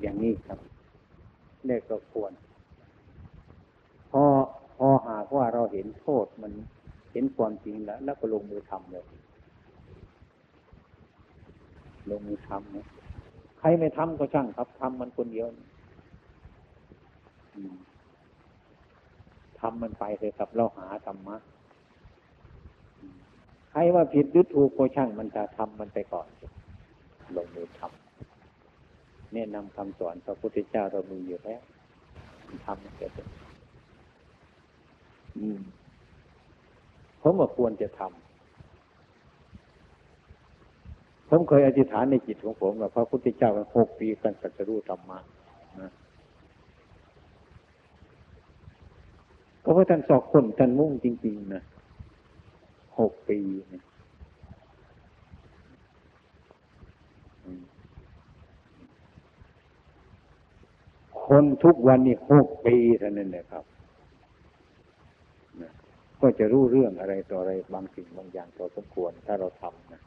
อย่างนี้ครับเรียกก็ควร พอพอหากว่าเราเห็นโทษมันเห็นความจริงแล้ว แล้วก็ลงมือทำเลยลงมือทำนะใครไม่ทำก็ช่างครับทำมันคนเดียวทำมันไปเลยครับ เราหาธรรมะใครว่าผิดหรือถูกก็ช่างมันจะทำมันไปก่อน ลงมือทำ แนะนำคำสอนพระพุทธเจ้าเรามีอยู่แล้วทำเกิดผมว่าควรจะทำผมเคยอธิษฐานในจิตของผมว่าพระพุทธเจ้าหกปีกันตัดสู้ธรรมะนะก็เพราะท่านสอกคนท่านมุ่งจริง ๆ นะหกปีนะ คนทุกวันนี้หกปีเท่านั้นแหละครับ ก็จะรู้เรื่องอะไรต่ออะไรบางสิ่งบางอย่างพอสมควร ถ้าเราทำนะ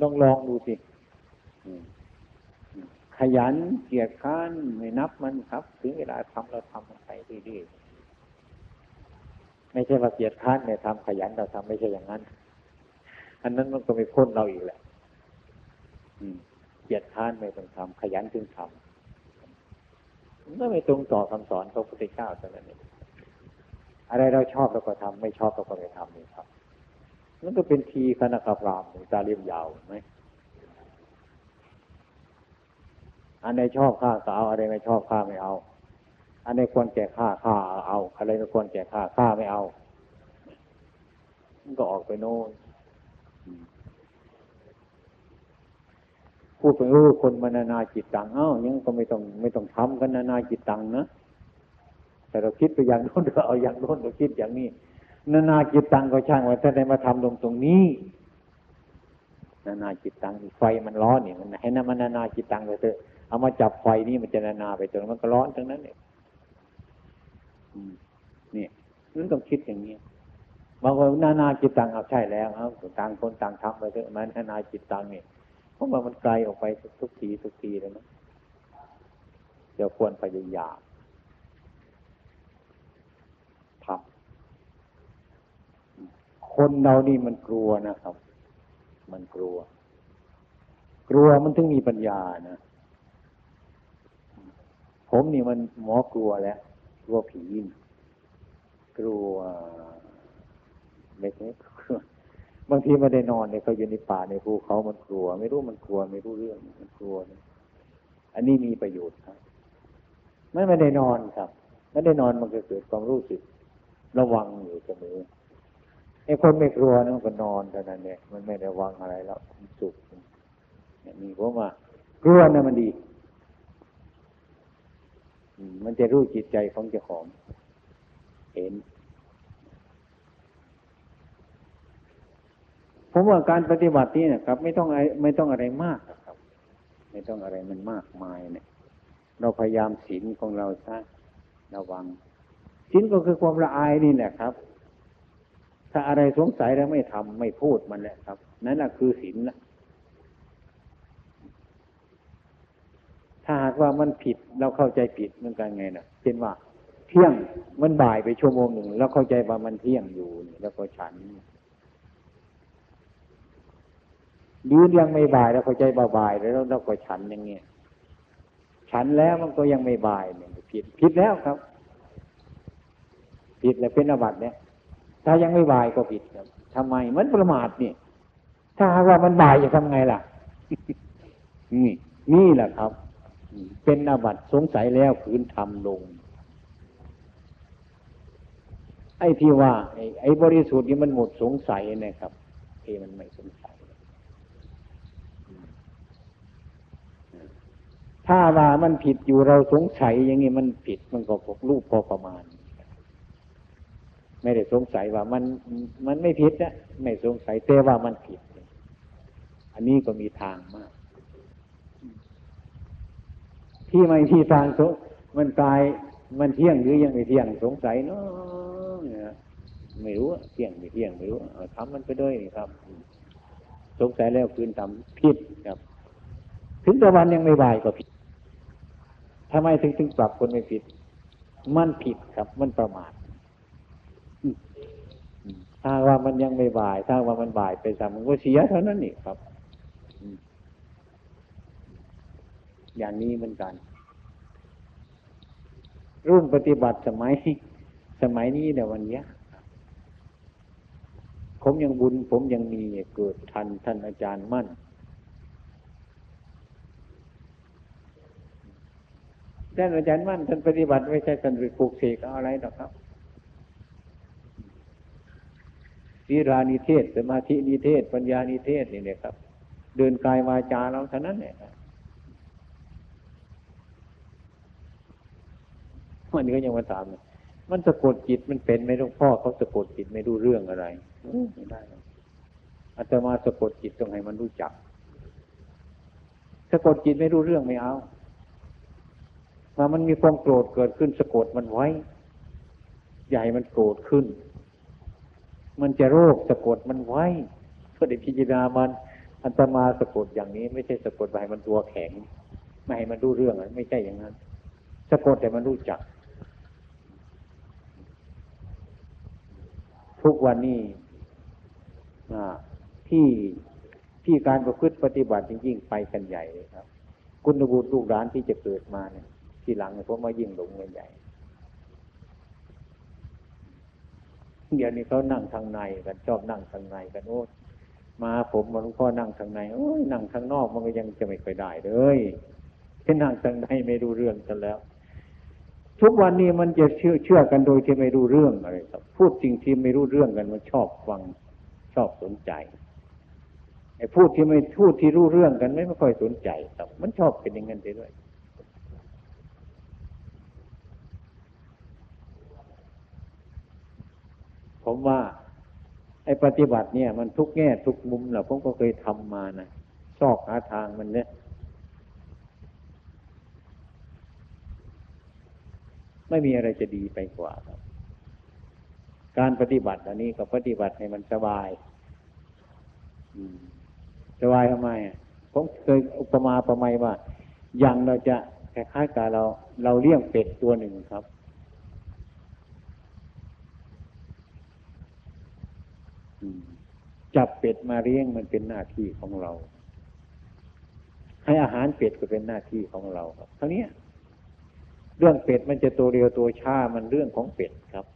ลองลองดูสิขยันเกียรข้านไม่นับมันครับ ถึงเวลาทำเราทำมันไปเรื่อยๆไม่ใช่ว่าเกียรข้านเนี่ยทำขยันเราทำไม่ใช่อย่างนั้น อันนั้นมันก็ไม่พ้นเราอีกแหละ เกียรข้านไม่ต้องทำขยันจึงทำมันก็ไม่ตรงต่อคำสอนพระพุทธเจ้าเท่านั้นเองอะไรเราชอบเราก็ทำไม่ชอบเราก็ไม่ทำนี่ครับมันก็เป็นทีคณะกรามตาเรียมยาวไหมอันไหนชอบข้าก็เอาอะไรไม่ชอบข้าไม่เอา อันไหนควรแก่ข้าข้าเอาอะไรไม่ควรแก่ข้าข้าไม่เอามันก็ออกไปโน่น พูดไปรู้คนมานานาจิตตังเอ้ายังก็ไม่ต้องไม่ต้องทำกันนานาจิตตังนะแต่เราคิดไปอย่างโน้นเราเอาอย่างโน้นเราคิดอย่างนี้ นานาจิตตังก็ช่างว่าถ้าได้มาทำลงตรงนี้ นานาจิตตังไฟมันร้อนเนี่ยมันให้นามันนานาจิตตังไปเถอะเอามาจับไฟนี่มันจะนานาไปจนมันก็ร้อนทั้งนั้นเนี่ยนี่นั่นต้องคิดอย่างนี้บางคนนานาจิตตังเอาใช่แล้วครับต่างคนต่างทำไปเถอะมันนานาจิตตังเนี่ย เพราะว่ามันไกลออกไปทุกทีทุกทีเลยนะเดี๋ยวควรพยายามทำคนเรานี่มันกลัวนะครับ มันกลัว กลัวมันถึงมีปัญญานะผมนี่มันหมอกลัวแล้วกลัวผีกลัวไม่ใช่ บางทีไม่ได้นอนเนี่ยเขาอยู่ในป่าในภูเขามันกลัว ไม่รู้มันกลัว ไม่รู้เรื่องมันกลัว อันนี้มีประโยชน์ครับไม่ไม่ได้นอนครับไม่ได้นอนมันก็เกิดความรู้สึก ระวังอยู่เสมอไอ้คนไม่กลัวนั่นก็นอนเท่านั้นเนี่ยมันไม่ได้วังอะไรแล้วสุขเนี่ยมีผมว่ากลัวนะมันดีมันจะรู้จิตใจของเจ้าของ เห็น ผมว่าการปฏิบัตินี่นะครับ ไม่ต้องอะไรไม่ต้องอะไรมากครับ ไม่ต้องอะไรมันมากมายเนี่ย เราพยายามศีลของเราซะระวังศีลก็คือความละอายนี่แหละครับ ถ้าอะไรสงสัยแล้วไม่ทำไม่พูดมันแหละครับ นั่นแหละคือศีลละถ้าหากว่ามันผิดเราเข้าใจผิดเหมันกันไงนะเช่นว่า เที่ยงมันบ่ายไปชั่วโมงหนึ่งแล้วเข้าใจว่ามันเที่ยงอยู่แล้วก็ฉัน ยืนยังไม่บ่าย แล้วเข้าใจว่าบ่ายแล้วเราก็ฉันอย่างเงี้ยฉันแล้วมันก็ยังไม่บ่ายเนี่ยผิดผิดแล้วครับ ผิดแล้วเป็นอบัตเนี่ยถ้ายังไม่บ่ายก็ผิดครับทำไมมันประมาทเนี่ยถ้าหากว่ามันบ่ายจะทำไงล่ะนี่นี่แหละครับ เป็นอาบัตสงสัยแล้วคืนทำลง ไอ้ที่ว่าไอ้ไอ้บริสุทธิ์นี่มันหมดสงสัยนะครับเอมันไม่สงสัย ถ้าว่ามันผิดอยู่เราสงสัยอย่างนี้มันผิดมันก็พกรูปพอประมาณ ไม่ได้สงสัยว่ามันมันไม่ผิดนะไม่สงสัยแต่ว่ามันผิด อันนี้ก็มีทางมาก ที่ไม่ที่ทางสมันกายมันเที่ยงหรือยังไม่เที่ยงสงสัยเนาะไม่รู้เที่ยงไม่เที่ยงไม่รู้ทำมันไปด้วยครับ สงสัยแล้วคืนทำผิดครับ ถึงต่วันยังไม่บายก็ผิด ทำไมถึงถึงปรับคนไม่ผิด มันผิดครับ มันประมาทถ้าว่ามันยังไม่บ่าย ถ้าว่ามันบ่ายไปซ้ำมันก็เสียเท่านั้นนี่ครับ อย่างนี้เหมือนกัน รุ่นปฏิบัติสมัย สมัยนี้เนี่ยวันนี้ผมยังบุญ ผมยังมีเกิดทันท่านอาจารย์มั่น ท่านอาจารย์มั่นท่านปฏิบัติไม่ใช่ท่านไปปลูกเสกอะไรหรอกครับวิรานิเทศสมาธินิเทศ ปัญญานิเทศนี่เนี่ยครับ เดินกายวาจาเราเท่านั้นเนี่ยมันก็ยังมาถามมันสะกดจิตมันเป็นไม่รู้พ่อเขาสะกดจิตไม่รู้เรื่องอะไรไม่ได้อาตมาสะกดจิตตรงไหนมันรู้จัก สะกดจิตไม่รู้เรื่องไม่เอา มามันมีความโกรธเกิดขึ้นสะกดมันไว้ใหญ่มันโกรธขึ้น มันจะโรคสะกดมันไว้เพื่อได้พิจารณามัน อันตมาสะกดอย่างนี้ ไม่ใช่สะกดไปมันตัวแข็ง ไม่ให้มันรู้เรื่องไม่ใช่อย่างนั้น สะกดแต่มันรู้จัก ทุกวันนี้ที่ที่การประพฤติปฏิบัติจริงๆไปกันใหญ่เลยครับ คุณบุตรลูกหลานที่จะเกิดมาเนี่ย ทีหลังเนี่ยผมมายิ่งหลงเงินใหญ่เดี๋ยวนี้เขานั่งทางในกันชอบนั่งทางในกันโอ้มาผมมาหลวงพ่อนั่งทางในโอ้ยนั่งทางนอกมันก็ยังจะไม่ค่อยได้เลยที่นั่งทางในไม่รู้เรื่องกันแล้ว ทุกวันนี้มันจะเชื่อเชื่อกันโดยที่ไม่รู้เรื่องอะไรครับพูดจริงที่ไม่รู้เรื่องกันมันชอบฟังชอบสนใจไอ้พูดที่ไม่พูดที่รู้เรื่องกันไม่ไม่ค่อยสนใจครับมันชอบเป็นอย่างนั้นไปด้วย ผมว่า ไอ้ปฏิบัติเนี่ย มันทุกแง่ทุกมุมแหละผมก็เคยทำมานะซอกหาทางมันเนี่ยไม่มีอะไรจะดีไปกว่าครับ การปฏิบัติอันนี้ก็ปฏิบัติให้มันสบายสบายทำไมผมเคยอุปมาประไมว่าอย่างเราจะคล้ายๆกับเรา เราเลี้ยงเป็ดตัวหนึ่งครับ จับเป็ดมาเลี้ยงมันเป็นหน้าที่ของเรา ให้อาหารเป็ดก็เป็นหน้าที่ของเราครับเท่านี้เรื่องเป็ดมันจะตัวเรียวตัวช้ามันเรื่องของเป็ดครับ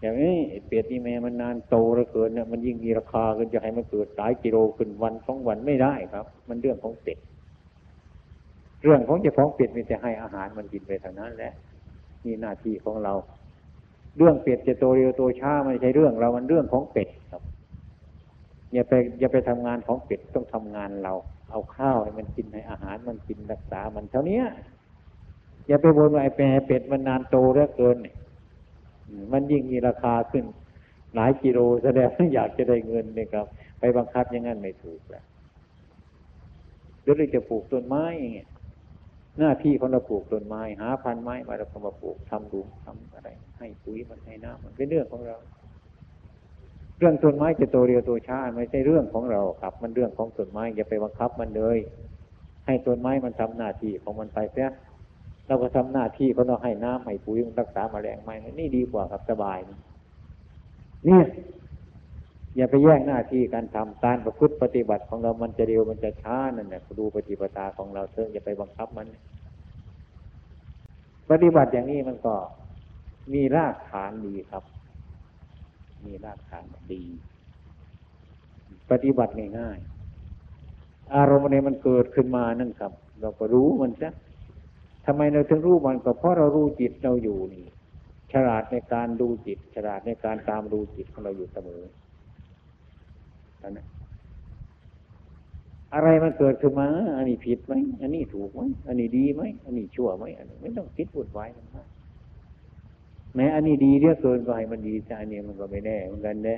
อย่างนี้เป็ดนี่แม่มันนานโตแล้วเกินเนี่ยมันยิ่งมีราคาขึ้นจะให้มันเกิดหลายกิโลขึ้นวันสองวันไม่ได้ครับ มันเรื่องของเป็ดเรื่องของเจ้าของเป็ดมีแต่ให้อาหารมันกินไปเท่านั้นแหละนี่หน้าที่ของเรา เรื่องเป็ดจะโตเร็วโตช้าไม่ใช่เรื่องเรา มันเรื่องของเป็ดครับอย่าไปอย่าไปทำงานของเป็ดต้องทำงานเรา เอาข้าวให้มันกินให้อาหารมันกินรักษามันเท่านี้อย่าไปบนว่าไอ้เป็ดมันนานโตเหลือเกินมันยิ่งมีราคาขึ้น หลายกิโลแสดงอยากจะได้เงินเนี่ยครับ ไปบังคับอย่างนั้นไม่ถูกแล้วเดี๋ยวเราจะปลูกต้นไม้อย่างเงี้ยหน้าที่ของเราปลูกต้นไม้ หาพันไม้มาเราก็มาปลูกทำดูทำอะไร ให้ปุ๋ยมันให้น้ำมันเป็นเรื่องของเรา เรื่องต้นไม้จะโตเร็วโตช้าไม่ใช่เรื่องของเราครับ มันเรื่องของต้นไม้อย่าไปบังคับมันเลย ให้ต้นไม้มันทำหน้าที่ของมันไปเสียเราก็ทำหน้าที่เขาเราให้น้ำให้ปุ๋ยมันรักษาแมลงไม้นี่ดีกว่าครับสบายนี่อย่าไปแย่งหน้าที่การทำการประพฤติปฏิบัติของเรา มันจะเร็วมันจะช้านั่นแหละดูปฏิปทาของเราเถอะอย่าไปบังคับมัน ปฏิบัติอย่างนี้มันก็ มีรากฐานดีครับ มีรากฐานดี ปฏิบัติง่ายๆอารมณ์ในมันเกิดขึ้นมานั่นครับ เราก็รู้มันซะทำไมเราถึงรู้มันก็เพราะเรารู้จิตเราอยู่นี่ ฉลาดในการดูจิต ฉลาดในการตามดูจิตของเราอยู่เสมอนะอะไรมันเกิดขึ้นมา อันนี้ผิดไหม อันนี้ถูกไหม อันนี้ดีไหม อันนี้ชั่วไหม อันนี้ไม่ต้องคิดพูดไว้นะ แม้อันนี้ดีเรียกเกินก็ให้มันดีแต่อันนี้มันก็ไม่แน่เหมือนกันเน่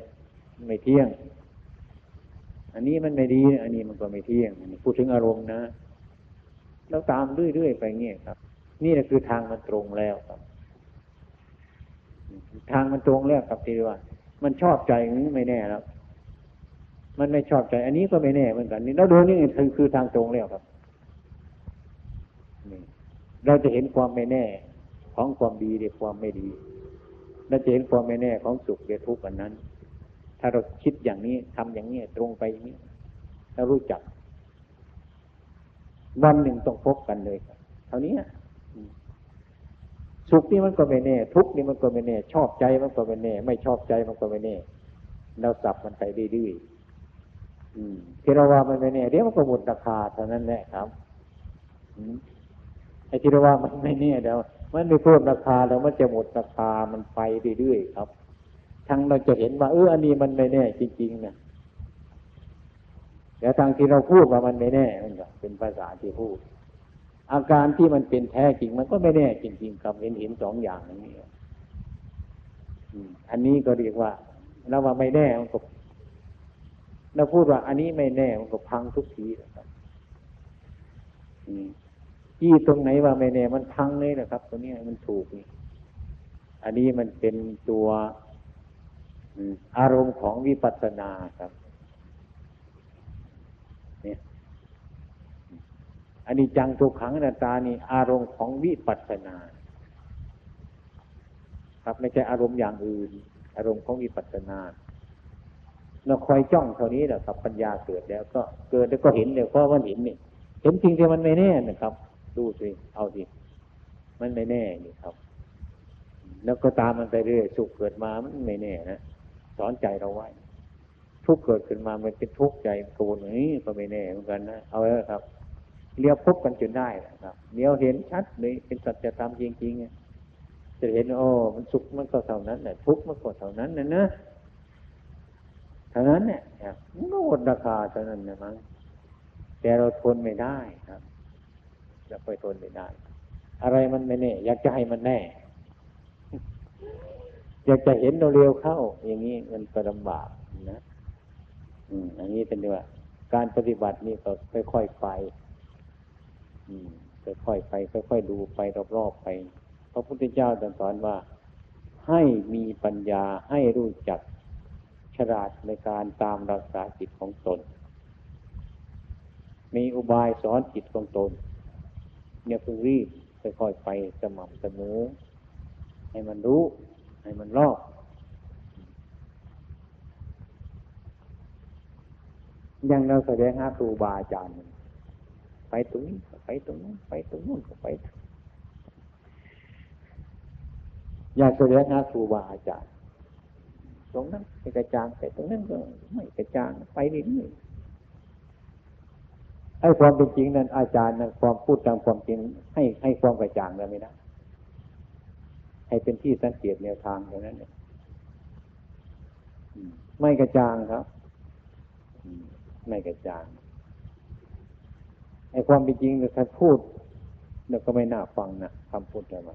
ไม่เที่ยง อันนี้มันไม่ดี อันนี้มันก็ไม่เที่ยงพูดถึงอารมณ์นะแล้วตามเรื่อยๆไปเงี้ยครับ นี่แหละคือทางมันตรงแล้วครับ ทางมันตรงแล้วครับที่ว่า มันชอบใจนี้ไม่แน่แล้วมันไม่ชอบใจ อันนี้ก็ไม่แน่เหมือนกันนี่เราดูนี่คือคือทางตรงแล้วครับเราจะเห็นความไม่แน่ ของความดีหรือความไม่ดีเราจะเห็นความไม่แน่ของสุขหรือทุกข์อันนั้น ถ้าเราคิดอย่างนี้ทำอย่างนี้ตรงไปอย่างนี้เรารู้จัก วันหนึ่งต้องพบกันเลยเท่านี้สุขนี่มันก็ไม่แน่ ทุกข์นี่มันก็ไม่แน่ ชอบใจมันก็ไม่แน่ ไม่ชอบใจมันก็ไม่แน่เราสับมันไปดื้อๆที่เราว่ามันไม่แน่เดี๋ยวมันก็หมดราคาเท่านั้นแหละครับไอ้ที่เราว่ามันไม่แน่เดี๋ยว มันไม่เพิ่มราคาแล้วมันจะหมดราคามันไปเรื่อยๆครับ ทั้งเราจะเห็นว่าเอออันนี้มันไม่แน่จริงๆนะแต่ทางที่เราพูดว่ามันไม่แน่มันก็เป็นภาษาที่พูด อาการที่มันเป็นแท้จริงมันก็ไม่แน่จริง ๆ ครับเห็นเห็นสองอย่างนี้อันนี้ก็เรียกว่าเราว่าไม่แน่มันก็เราพูดว่า อันนี้ไม่แน่มันก็พังทุกทีนะครับ ที่ตรงไหนว่าไม่แน่มันพังเลยนะครับ ตัวนี้มันถูกนี่อันนี้มันเป็นตัวอารมณ์ของวิปัสสนาครับ เนี่ยอันนี้จังทุกขังนาตานี่ อารมณ์ของวิปัสสนา ครับไม่ใช่อารมณ์อย่างอื่น อารมณ์ของวิปัสสนาเราคอยจ้องเท่านี้แหละครับปัญญาเกิดแล้ว ก็เกิดแล้วก็เห็นเลยเพราะมันเห็นนี่เห็นจริงที่มันไม่แน่นะครับ ดูสิ เอาสิ มันไม่แน่นี่ครับ แล้วก็ตามมันไปเรื่อยสุขเกิดมามันไม่แน่นะสอนใจเราไว้ ทุกเกิดขึ้นมามันเป็นทุกข์ใจโกนนี้ก็ไม่แน่เหมือนกันนะเอาแล้วครับเลี้ยวพบกันจนได้นะครับเลี้ยวเห็นชัดเลยเป็นสัจธรรมจริงๆจะเห็นโอ้มันสุขมันก็เท่านั้นแหละทุกข์มันก็เท่านั้นนะนะเท่านั้นเนี่ยมันก็หมดราคาเท่านั้นนะมั้งแต่เราทนไม่ได้ครับ จะไปทนไม่ได้ อะไรมันไม่แน่ อยากจะให้มันแน่ อยากจะเห็นเร็วเข้า อย่างนี้มันก็ลำบากนะอืมอันนี้เป็นว่าการปฏิบัตินี่ก็ค่อยๆไปค่อยๆไป ค่อยๆดูไปรอบๆไปพระพุทธเจ้าสอนว่า ให้มีปัญญาให้รู้จักฉลาดในการตามรักษาจิตของตน มีอุบายสอนจิตของตน เนี่ยเพิ่งรีบค่อยๆไปสม่ำเสมอ ให้มันรู้ ให้มันรอบอยังเราแสดงหาครูบาอาจารย์ไปตรงนี้ไปตรงนู้นไปตรงนู้นไป อยากแสดงหาครูบาอาจารย์ ตรงนั้นไปกระจางไปตรงนั้นก็ไม่กระจางไปเรื่อย ให้ความเป็นจริงนั้นอาจารย์นั้นความพูดตามความจริง ให้ให้ความกระจ่างแล้วไม่ได้ให้เป็นที่สังเกตแนวทางอย่างนั้นเนี่ยไม่กระจ่างครับไม่กระจ่างไอ้ความเป็นจริงเนี่ยท่านพูดเนี่ยก็ไม่น่าฟังนะคำพูดอะไร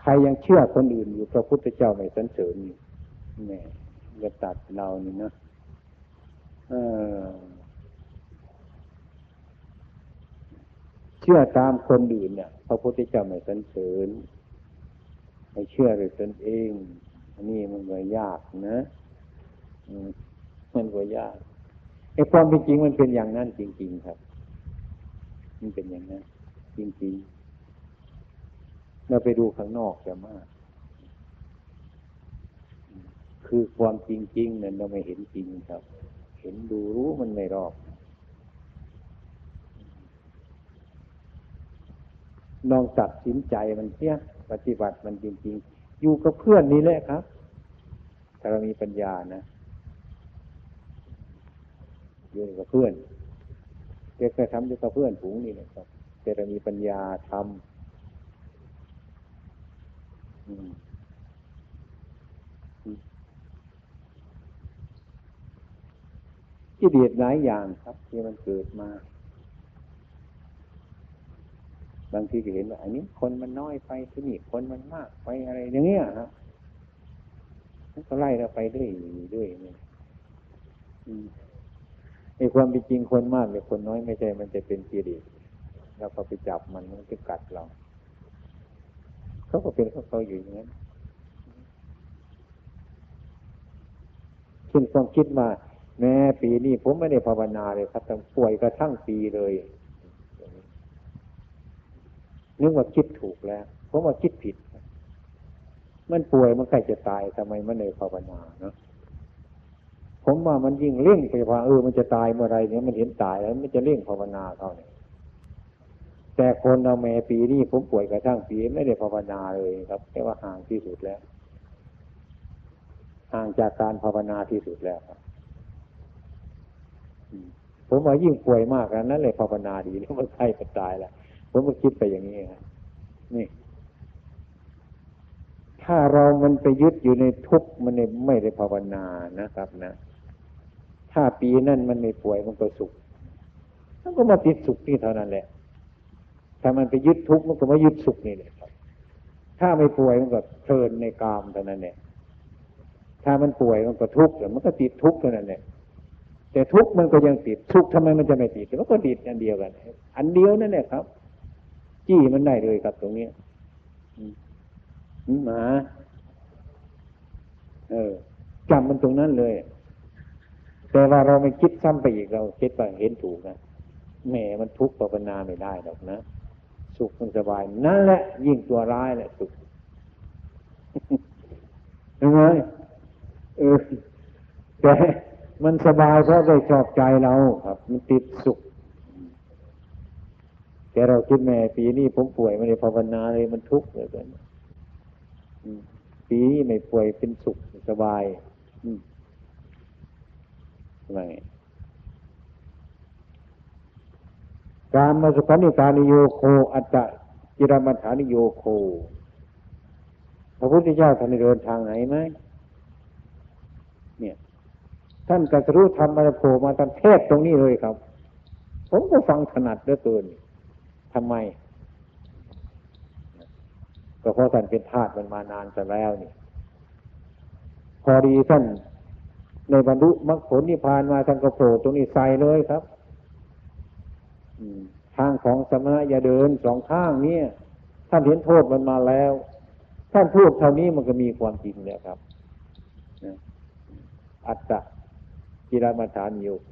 ใครยังเชื่อคนอื่นอยู่พระพุทธเจ้าไม่สันเสริญอยู่แม่จะตัดเรานี่นะเออ เชื่อตามคนอื่นเนี่ยพระพุทธเจ้าไม่สันเสริญไม่เชื่อเลยตนเอง อันนี้มันก็ยากนะมันก็ยากไอ้ความเป็นจริงมันเป็นอย่างนั้นจริง ๆ ครับ มันเป็นอย่างนั้นจริงๆ เราไปดูข้างนอกจะมาก คือความจริงๆเนี่ยเราไม่เห็นจริงครับ เห็นดูรู้มันไม่รอบ ลองตัดสินใจมันเสียปฏิบัติมันจริง ๆ อยู่กับเพื่อนนี่แหละครับถ้าเรามีปัญญานะอยู่กับเพื่อนเด็กจะทำอยู่กับเพื่อนผูงนี่นะครับแต่เรามีปัญญาทำที่เดียดหลายอย่างครับ ที่มันเกิดมา บางทีก็เห็นว่าอันนี้คนมันน้อยไปที่นี่คนมันมากไปอะไรอย่างเงี้ยครับก็ไล่เราไปเรื่อยเรื่อยนี่ไอ้ความเป็นจริงคนมากหรือคนน้อยไม่ใช่มันจะเป็นกิเลสเราก็ไปจับมันมันจะกัดเราเขาก็เป็นเขาเขาอยู่อย่างนั้นเช่นความคิดมา แม้ปีนี้ผมไม่ได้ภาวนาเลยครับแต่ป่วยกระทั่งปีเลย นึกว่าคิดถูกแล้วผมว่าคิดผิด มันป่วยมันใกล้จะตายทำไมมันเลยภาวนาเนาะผมว่ามันยิ่งเร่งไปว่าเออมันจะตายเมื่อไรเนี่ยมันเห็นตายแล้วมันจะเร่งภาวนาเขาเนี่ยแต่คนเราแม่ปีนี้ผมป่วยกระทั่งปีไม่ได้ภาวนาเลยครับแค่ว่าห่างที่สุดแล้ว ห่างจากการภาวนาที่สุดแล้วครับผมว่ายิ่งป่วยมากนั้นเลยภาวนาดีแล้วมันใกล้จะตายแล้ว ผมก็คิดไปอย่างนี้ครับนี่ ถ้าเรามันไปยึดอยู่ในทุกข์มันไม่ได้ภาวนานะครับ นะถ้าปีนั้นมันไม่ป่วยมันก็สุขมันก็มาติดสุขนี่เท่านั้นแหละ ถ้ามันไปยึดทุกข์มันก็มายึดสุขนี่แหละถ้าไม่ป่วยมันก็เพลินในกามเท่านั้นแหละถ้ามันป่วยมันก็ทุกข์มันก็ติดทุกข์เท่านั้นแหละแต่ทุกข์มันก็ยังติดทุกข์ทำไมมันจะไม่ติดมันก็ติดอันเดียวกัน อันเดียวนั่นแหละครับ จี้มันได้เลยครับตรงนี้หมาเออจำมันตรงนั้นเลย แต่ว่าเราไม่คิดซ้ำไปอีกเราคิดไปเห็นถูกนะแหมมันทุกข์ภาวนาไม่ได้หรอกนะสุขมันสบายนั่นแหละ ยิ่งตัวร้ายแหละสุขยังไงเออแต่มันสบายเพราะได้ชอบใจเราครับ มันติดสุข แต่เราคิดแม่ปีนี้ผมป่วยไม่ได้ภาวนาเลยมันทุกข์เหลือเกินปีนี้ไม่ป่วยเป็นสุขสบายอะไรการมาสุขนิการนิโยโคอัตตะจิรมัฐานิโยโคพระพุทธเจ้าท่านเดินทางไหนไหมเนี่ย ท่านกัสรู้ธรรมมาโผล่มาท่านเทศตรงนี้เลยครับ ผมก็ฟังถนัดเหลือเกิน ทำไมก็เพราะท่านเป็นทาสมันมานานแต่แล้วนี่ พอดีท่านในบรรลุมรรคผลนิพพานมาท่านก็โผล่ตรงนี้ใส่เลยครับทางของสมณะอย่าเดินสองข้างเนี่ยท่านเห็นโทษมันมาแล้ว ท่านพูดเท่านี้มันก็มีความจริงแล้วครับอัตตะกิรมาฐานโยโค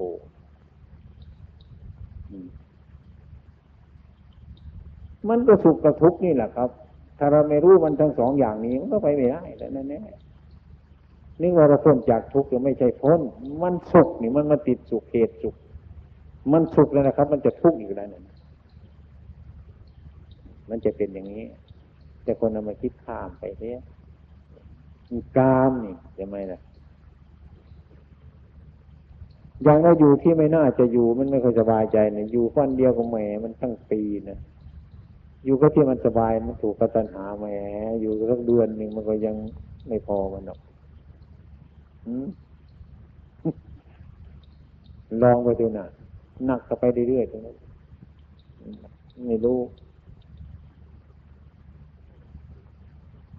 มันก็สุขกับทุกข์นี่แหละครับ ถ้าเราไม่รู้มันทั้งสองอย่างนี้มันก็ไปไม่ได้แล้วนั่นแน่นี่ว่าเราพ้นจากทุกข์หรือไม่ใช่พ้น มันสุขนี่มันมาติดสุขเหตุสุข มันสุขแล้วนะครับ มันจะทุกข์อยู่แล้วนั่นมันจะเป็นอย่างนี้ แต่คนเอามาคิดข้ามไปเนี่ยกามนี่จะไม่ล่ะอย่างเราอยู่ที่ไม่น่าจะอยู่มันไม่ค่อยสบายใจเนี่ยอยู่วันเดียวกับแหมมันทั้งปีนะ อยู่ก็ที่มันสบายมันถูกกตันหาแหมอยู่สักเดือนหนึ่งมันก็ยังไม่พอมันหรอกลองไปดูหน่ะหนักก็ไปเรื่อยๆตรงนั้นไม่รู้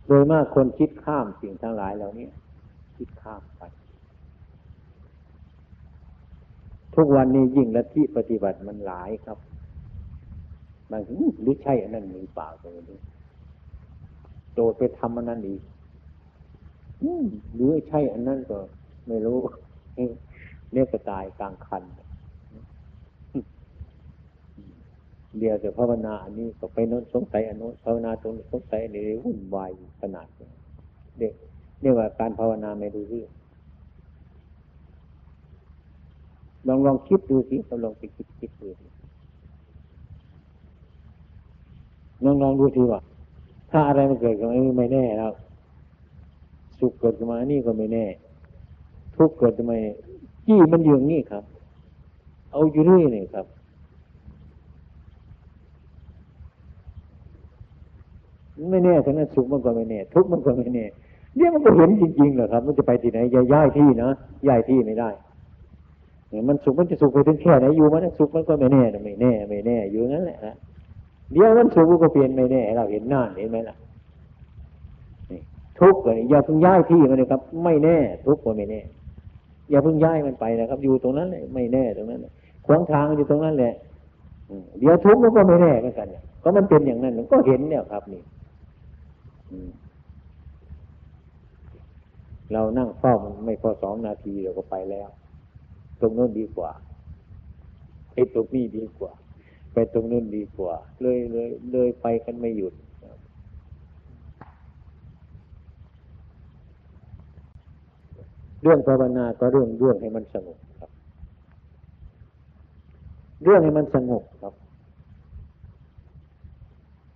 โดยมากคนคิดข้ามสิ่งทั้งหลายเหล่านี้คิดข้ามไป ทุกวันนี้ยิ่งละที่ปฏิบัติมันหลายครับ บางทีหรือใช่อันนั้นมีเปล่าตรงนี้โดดไปทำอันนั้นอีกหรือใช่อันนั้นก็ ไม่รู้เนี่ยก็ตายกลางคันเดียวแต่ภาวนาอันนี้ก็ไปโน้นสงสัยอันโน้นภาวนาตรงสงสัยในวุ่นวายขนาดเด็กเรียกว่าการภาวนาไม่ดูเรื่องลองลองคิดดูสิลองไปคิดคิดดูสิ ลองลองดูทีว่า ถ้าอะไรมันเกิดขึ้นมาไม่แน่แล้วสุขเกิดขึ้นมานี่ก็ไม่แน่ ทุกข์เกิดขึ้นมาจี้มันอยู่นี่ครับ เอาอยู่นี่นี่ครับไม่แน่ทั้งนั้นสุขมันก็ไม่แน่ ทุกข์มันก็ไม่แน่เนี่ยมันก็เห็นจริงๆเหรอครับ มันจะไปที่ไหนจะย้ายที่นะย้ายที่ไม่ได้เนี่ยมันสุขมันจะสุขไปถึงแค่ไหนอยู่มันสุขมันก็ไม่แน่ไม่แน่ ไม่แน่อยู่นั่นแหละนะ เดี๋ยวมันสุขก็เปลี่ยนไม่แน่เราเห็นหน้าเห็นไหมล่ะทุกข์เลยอย่าเพิ่งย้ายที่มันเลยครับ ไม่แน่ ทุกข์ก็ไม่แน่ อย่าเพิ่งย้ายมันไปนะครับ อยู่ตรงนั้นเลยไม่แน่ตรงนั้นขวางทางอยู่ตรงนั้นแหละเดี๋ยวทุกข์มันก็ไม่แน่เหมือนกันเนี่ยก็มันเป็นอย่างนั้นก็เห็นเนี่ยครับนี่เรานั่งเฝ้ามันไม่พอสองนาทีเราก็ไปแล้ว ตรงโน้นดีกว่าไปตรงนี้ดีกว่า ไปตรงนู้นดีกว่า เลยเลยเลยไปกันไม่หยุด เรื่องภาวนาก็เรื่องเรื่องให้มันสงบครับ เรื่องให้มันสงบครับ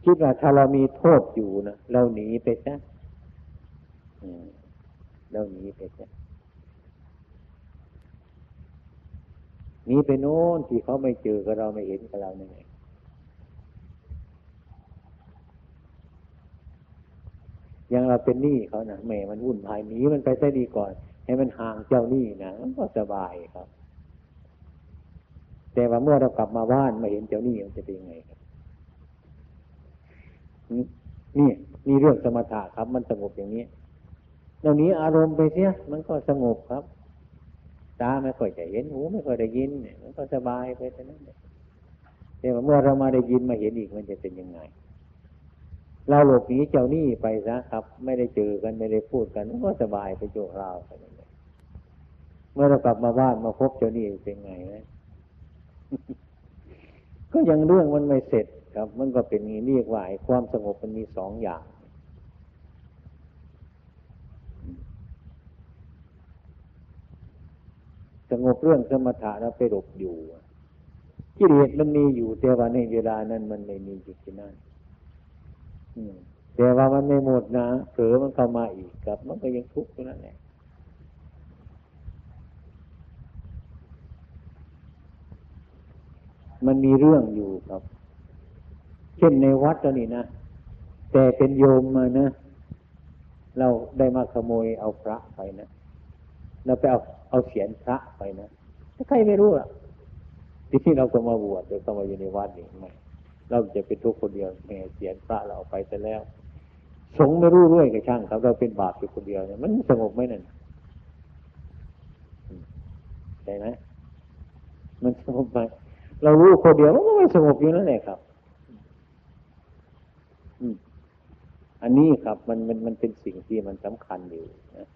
คิดว่าถ้าเรามีโทษอยู่นะเราหนีไปซะเราหนีไปซะ หนีไปโน้นที่เขาไม่เจอกับเราไม่เห็นกับเราเนี่ยยังเราเป็นหนี้เขานะแม่มันวุ่นวายหนีมันไปซะดีก่อน ให้มันห่างเจ้าหนี้นะมันก็สบายครับ แต่ว่าเมื่อเรากลับมาบ้านมาเห็นเจ้าหนี้มันจะเป็นยังไงครับนี่นี่เรื่องสมถะครับ มันสงบอย่างนี้เรานี้อารมณ์ไปเสียมันก็สงบครับ ตาไม่ค่อยจะเห็นหูไม่ค่อยได้ยินมันก็สบายไปแต่นั้นแต่เมื่อเรามาได้ยินมาเห็นอีกมันจะเป็นยังไง เราหลบหนีเจ้านี่ไปซะครับ ไม่ได้เจอกันไม่ได้พูดกันก็สบายไปโจเราไปเลยเมื่อเรากลับมาบ้านมาพบเจ้านี่เป็นไงนะก็ยังเรื่องมันไม่เสร็จครับ มันก็เป็นนี้เรียกว่าความสงบมันมีสองอย่าง สงบเรื่องสมถะแล้วไปหลบอยู่กิเลสมันมีอยู่ แต่ว่าในเวลานั้นมันไม่มีอยู่ที่นั่นแต่ว่ามันไม่หมดนะเผลอมันเข้ามาอีกครับ มันก็ยังทุกข์อยู่นั่นแหละมันมีเรื่องอยู่ครับ เช่นในวัดตอนนี้นะ แต่เป็นโยมมานะ เราได้มาขโมยเอาพระไปนะเราไปเอา เอาเสียนพระไปนะใครไม่รู้อะที่นี่เราก็มาบวชโดยเข้ามาอยู่ในวัดนี่ไม่เราจะเป็นทุกคนเดียวแม่เสียนพระเราเอาไปแต่แล้ว สงไม่รู้ด้วยกับช่างครับ เราเป็นบาปอยู่คนเดียวเนี่ยมันสงบไหมนั่นใช่ไหมมันสงบไหมเรารู้คนเดียวมันก็ไม่สงบอยู่นั่นแหละครับอันนี้ครับ มันมันมันเป็นสิ่งที่มันสำคัญอยู่นะ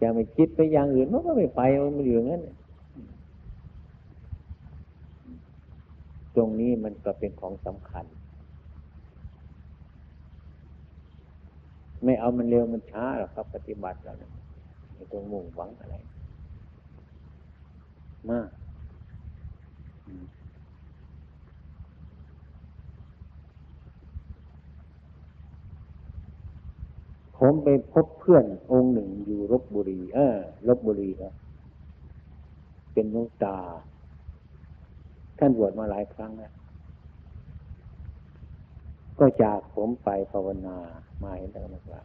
จะไม่คิดไปอย่างอื่นมันก็ไม่ไปมันอยู่งั้นตรงนี้มันก็เป็นของสำคัญ ไม่เอามันเร็วมันช้าหรอกครับปฏิบัติแล้วไม่ต้องมุ่งหวังอะไร มาก ผมไปพบเพื่อนองค์หนึ่งอยู่ลบบุรี เออลบบุรีครับเป็นนุตา ท่านบวชมาหลายครั้งแล้วก็จากผมไปภาวนามาเห็นท่านนักลา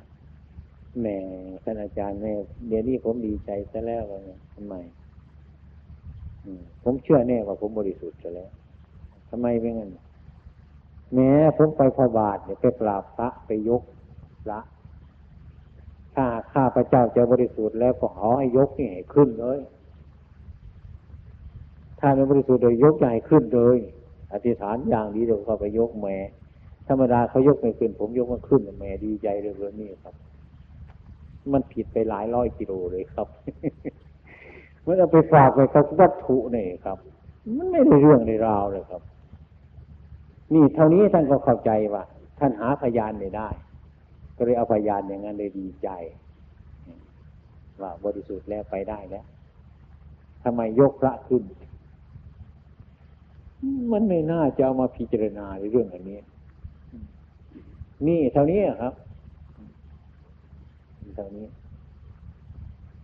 แม่ท่านอาจารย์แม่เดี๋ยวนี้ผมดีใจซะแล้วเลยทำไมผมเชื่อแน่ว่าผมบริสุทธิ์แล้วทำไมเป็นงั้นแม้ผมไปพบาทเนี่ยไปกราบพระไปยกพระ ถ้าข้าพระเจ้าจะบริสุทธิ์แล้วก็ขอให้ยกนี่ขึ้นเลย ถ้าไม่บริสุทธิ์เลยยกใหญ่ขึ้นเลย อธิษฐานอย่างดีเดี๋ยวเขาไปยกแม่ธรรมดาเขายกไม่ขึ้น ผมยกมันขึ้นแม่ดีใจเลยเรื่องนี้ครับ มันผิดไปหลายร้อยกิโลเลยครับเมันเอาไปฝากไปกับวัตถุนี่ครับ มันไม่ได้เรื่องในราวเลยครับ นี่เท่านี้ท่านก็เข้าใจว่า ท่านหาพยานไม่ได้ ก็เลยเอาพยานอย่างนั้นเลยดีใจ ว่าบริสุทธิ์แล้วไปได้แล้วทำไมยกพระขึ้น มันไม่น่าจะเอามาพิจารณาในเรื่องอันนี้ นี่เท่านี้ครับเท่านี้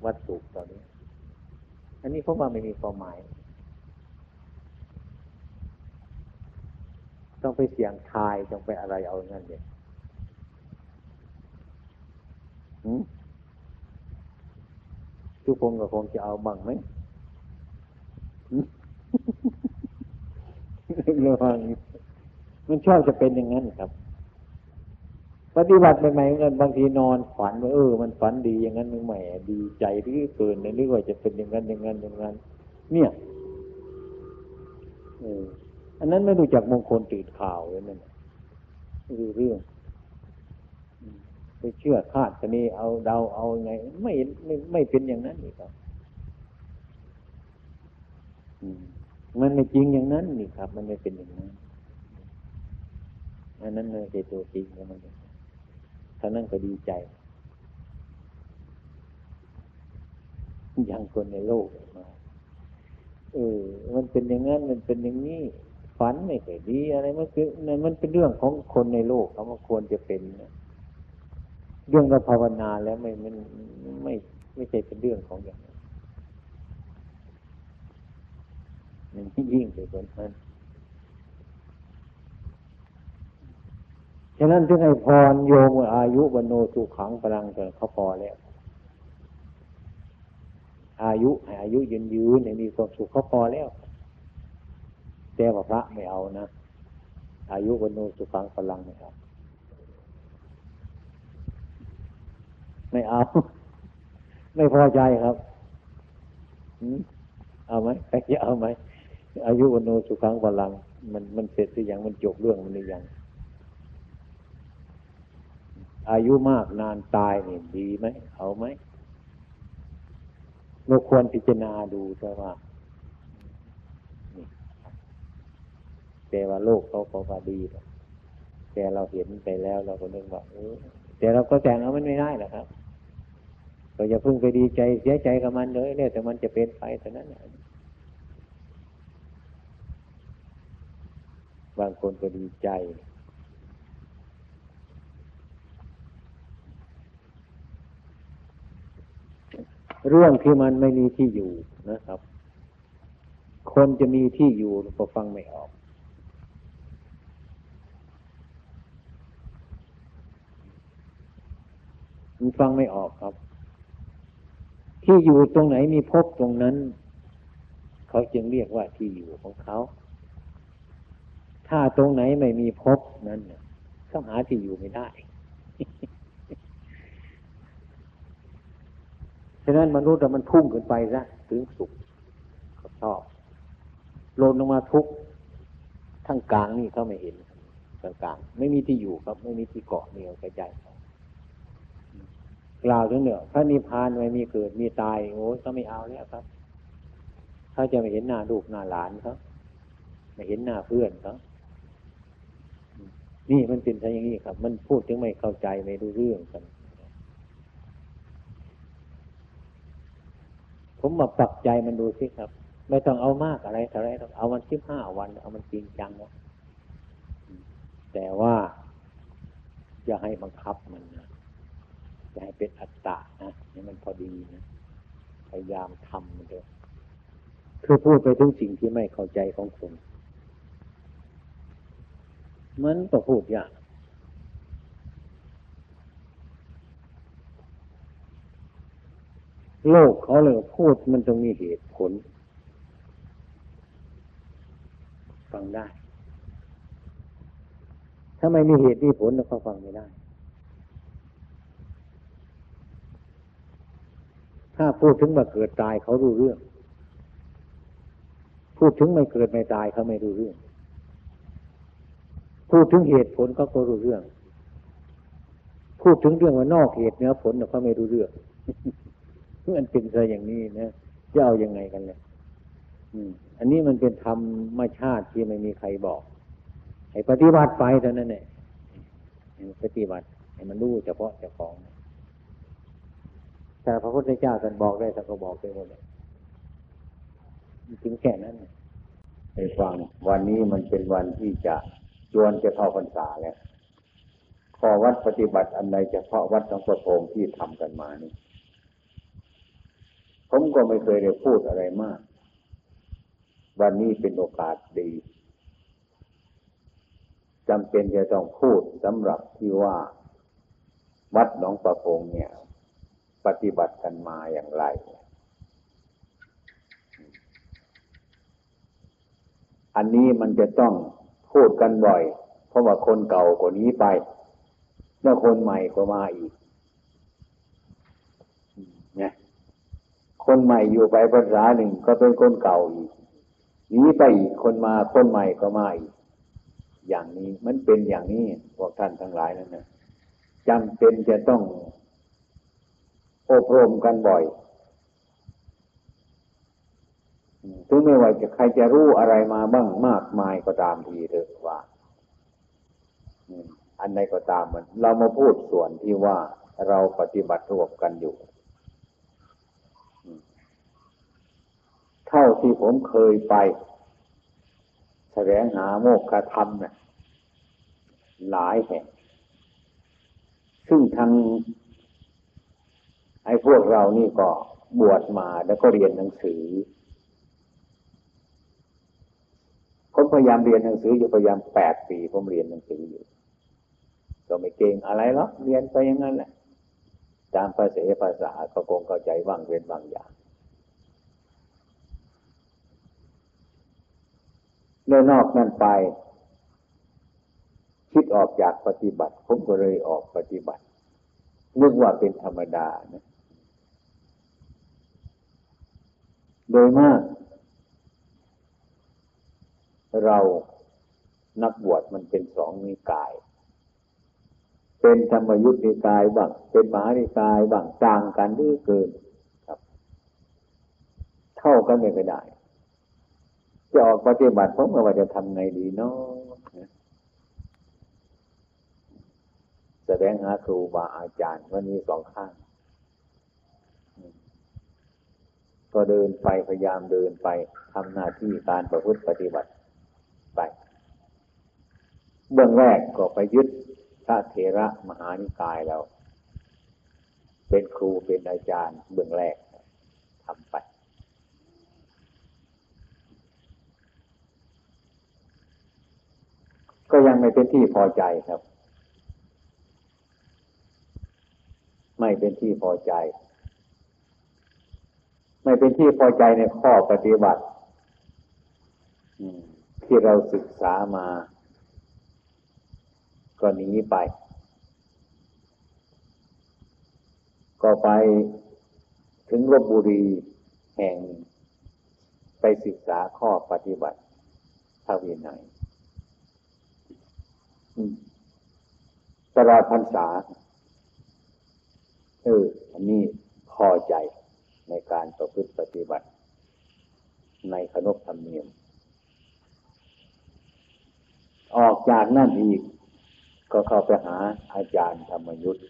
วัตถุตอนนี้ อันนี้เพราะว่าไม่มีความหมาย ต้องไปเสียงทาย ต้องไปอะไรเอาเงี้นเด็ ทุกคนก็คงจะเอาบังไหมระวังมันชอบจะเป็นอย่างนั้นครับ ปฏิบัติใหม่ๆเงินบางทีนอนฝันว่าเออ มันฝันดีอย่างนั้นใหม่ดีใจหรือเกินหรือว่าจะเป็นอย่างนั้นอย่างนั้นอย่างนั้น เนี่ยเอออันนั้นไม่รู้จักมงคลตื่นข่าวเลยนั่นคือเรื่อง เชื่อคาดคะเนเอาเดาเอาไง ไม่ไม่ไม่เป็นอย่างนั้นนี่ครับมันไม่จริงอย่างนั้นนี่ครับ มันไม่เป็นอย่างนั้นอันนั้นไม่ใช่ตัวจริงของมันท่านั้นก็ดีใจ อย่างคนในโลกมาเออ มันเป็นอย่างนั้น มันเป็นอย่างนี้ฝันไม่เคยดีอะไรมันคือมันเป็นเรื่องของคนในโลกเขาควรจะเป็นนะ เรื่องเรภาวนาแล้วไม่มันไม่ไม่ใช่เป็นเรื่องของอย่างนั้นมันยิ่งไปกว่านั้นฉะนั้นถึงให้พรโยมอายุบโนสุขังพลังจนเขาพอแล้วอายุอายุยืนยืนมีความสุขเขาพอแล้ว แต่ว่าพระไม่เอานะ อายุบโนสุขังพลังไม่เอา ไม่เอา ไม่พอใจครับเอาไหมใครจะเอาไหมอายุวโนสุขังพลัง มันมันเสร็จหรือยังมันจบเรื่องมันหรือยังอายุมากนานตายเนี่ยดีไหมเอาไหมเราควรพิจารณาดูใช่ว่าแต่ว่าโลกเขาเขาว่าดี แต่เราเห็นไปแล้วเราก็นึกว่าเออแต่เราก็แต่งเอามันไม่ได้หรอกครับ เราอย่าพึ่งไปดีใจเสียใจกับมันเลยเนี่ยแต่มันจะเป็นไปเท่านั้นบางคนก็ดีใจ เรื่องที่มันไม่มีที่อยู่นะครับ คนจะมีที่อยู่ก็ฟังไม่ออกมันฟังไม่ออกครับ ที่อยู่ตรงไหนมีพบตรงนั้น เขาจึงเรียกว่าที่อยู่ของเขา ถ้าตรงไหนไม่มีพบนั้นเขาหาที่อยู่ไม่ได้ฉะนั้นมนุษย์มันพุ่งขึ้นไปซะถึงสุขเขาชอบลนลงมาทุกทั้งกลางนี่เขาไม่เห็นกลางกลางไม่มีที่อยู่ครับ ไม่มีที่เกาะเหนียวกระจาย กล่าวถึงเนี่ยพระนิพพานไม่มีเกิดมีตายโอ้เขาไม่เอาแล้วครับเขาจะไม่เห็นหน้าลูกหน้าหลานเขาไม่เห็นหน้าเพื่อนเขานี่มันเป็นอะไรอย่างนี้ครับ มันพูดถึงไม่เข้าใจไม่รู้เรื่องกันผมมาปรับใจมันดูสิครับ ไม่ต้องเอามากอะไรเท่าไรต้องเอามันสิบห้าวัน เอามันจริงจังนะแต่ว่าอย่าให้บังคับมันนะ อย่าให้เป็นอัตตานะนี่มันพอดีนะพยายามทำมันเถอะคือพูดไปถึงสิ่งที่ไม่เข้าใจของคนมันก็พูดยากโลกเขาเลยพูดมันต้องมีเหตุผล ฟังได้ ถ้าไม่มีเหตุมีผลแล้วเขาฟังไม่ได้ ถ้าพูดถึงมาเกิดตายเขารู้เรื่อง พูดถึงไม่เกิดไม่ตายเขาไม่รู้เรื่อง พูดถึงเหตุผลเขาก็รู้เรื่อง พูดถึงเรื่องว่านอกเหตุเนื้อผลเขาไม่รู้เรื่องมันเป็นซะอย่างนี้นะจะเอาอยัางไงกันเลยอันนี้มันเป็นธรรมชาติที่ไม่มีใครบอก ให้ปฏิบัติไปเท่านั้นเองปฏิบัติให้มันรู้เฉพาะเจ้าของ แต่พระพุทธเจ้าท่านบอกได้ท่านก็บอกไปหมดเลยถึงแค่นั้นไปฟังวันนี้มันเป็นวันที่จะจวนจะเข้าพรรษาแล้วพอวัดปฏิบัติอันใดเฉพาะวัดสังฆโงที่ทำกันมานี่ผมก็ไม่เคยได้พูดอะไรมาก วันนี้เป็นโอกาสดีจำเป็นจะต้องพูดสำหรับที่ว่า วัดหนองประพงเนี่ย ปฏิบัติกันมาอย่างไร อันนี้มันจะต้องพูดกันบ่อย เพราะว่าคนเก่ากว่านี้ไป แล้วคนใหม่ก็มาอีกนี่ยคนใหม่อยู่ไปภาษาหนึ่งก็เป็นคนเก่าอีกนี้ไปอีกคนมาคนใหม่ก็มาอีก อย่างนี้มันเป็นอย่างนี้พวกท่านทั้งหลายนั่นนะจำเป็นจะต้อง อบรมกันบ่อย ถึงไม่ว่าจะใครจะรู้อะไรมาบ้างมากมายก็ตามทีเถอะว่า อันใดก็ตามมัน เรามาพูดส่วนที่ว่าเราปฏิบัติร่วมกันอยู่ เท่าที่ผมเคยไปแสวงหาโมกขธรรมนะหลายแห่ง ซึ่งทาง ไอ้พวกเรานี่ก็บวชมาแล้วก็เรียนหนังสือผมพยายามเรียนหนังสืออยู่พยายามแปดปีผมเรียนหนังสืออยู่ ก็ไม่เก่งอะไรหรอกเรียนไปอย่างนั้นแหละตามภาษาภาษาก็คงเข้าใจบ้างเรียนบางอย่างในนอกนั้นไป คิดออกจากปฏิบัติ ผมก็เลยออกปฏิบัตินึกว่าเป็นธรรมดานะ โดยมาก เรานักบวชมันเป็นสองนิกาย เป็นธรรมยุทธนิกายบ้างเป็นมหานิกายบ้างต่างกันดื้อเกินครับ เท่ากันไม่ได้ จะออกปฏิบัติผมว่าจะทำไงดีเนาะแสดงหาครูบาอาจารย์วันนี้สองข้าง ก็เดินไปพยายามเดินไปทำหน้าที่การประพฤติปฏิบัติไป เบื้องแรกก็ไปยึดพระเถระมหานิกายเราเป็นครูเป็นอาจารย์เบื้องแรกทำไปก็ยังไม่เป็นที่พอใจครับ ไม่เป็นที่พอใจ ไม่เป็นที่พอใจในข้อปฏิบัติที่เราศึกษามา ก็หนีไป ก็ไปถึงลบบุรีแห่ง ไปศึกษาข้อปฏิบัติพระวินัยตลอดพรรษา เออ อันนี้พอใจ ในการประพฤติปฏิบัติ ในขนบธรรมเนียม ออกจากนั่นอีก ก็เข้าไปหาอาจารย์ธรรมยุทธ์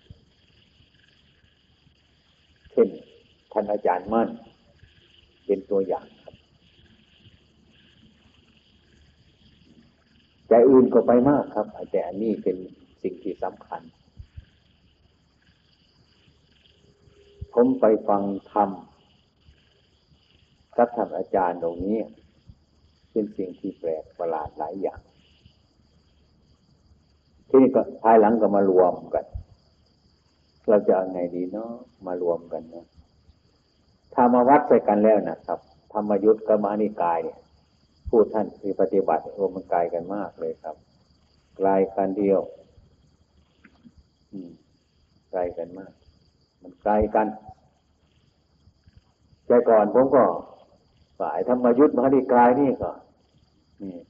เช่นท่านอาจารย์มั่น เป็นตัวอย่างครับแต่อื่นก็ไปมากครับแต่อันนี้เป็นสิ่งที่สำคัญ ผมไปฟังธรรมพระธรรมอาจารย์ตรงนี้ เป็นสิ่งที่แปลกประหลาดหลายอย่าง ที่นี้ก็ภายหลังก็มารวมกัน เราจะเอาไงดีเนาะมารวมกันเนาะถ้ามาวัดใส่กันแล้วนะครับ ธรรมยุทธกับมานิกายเนี่ยพูดท่านคือปฏิบัติโอ้มันไกลกันมากเลยครับไกลกันเดียวอืมไกลกันมาก มันไกลกันแต่ก่อนผมก็ฝ่ายธรรมยุทธมหานิกายนี่ก็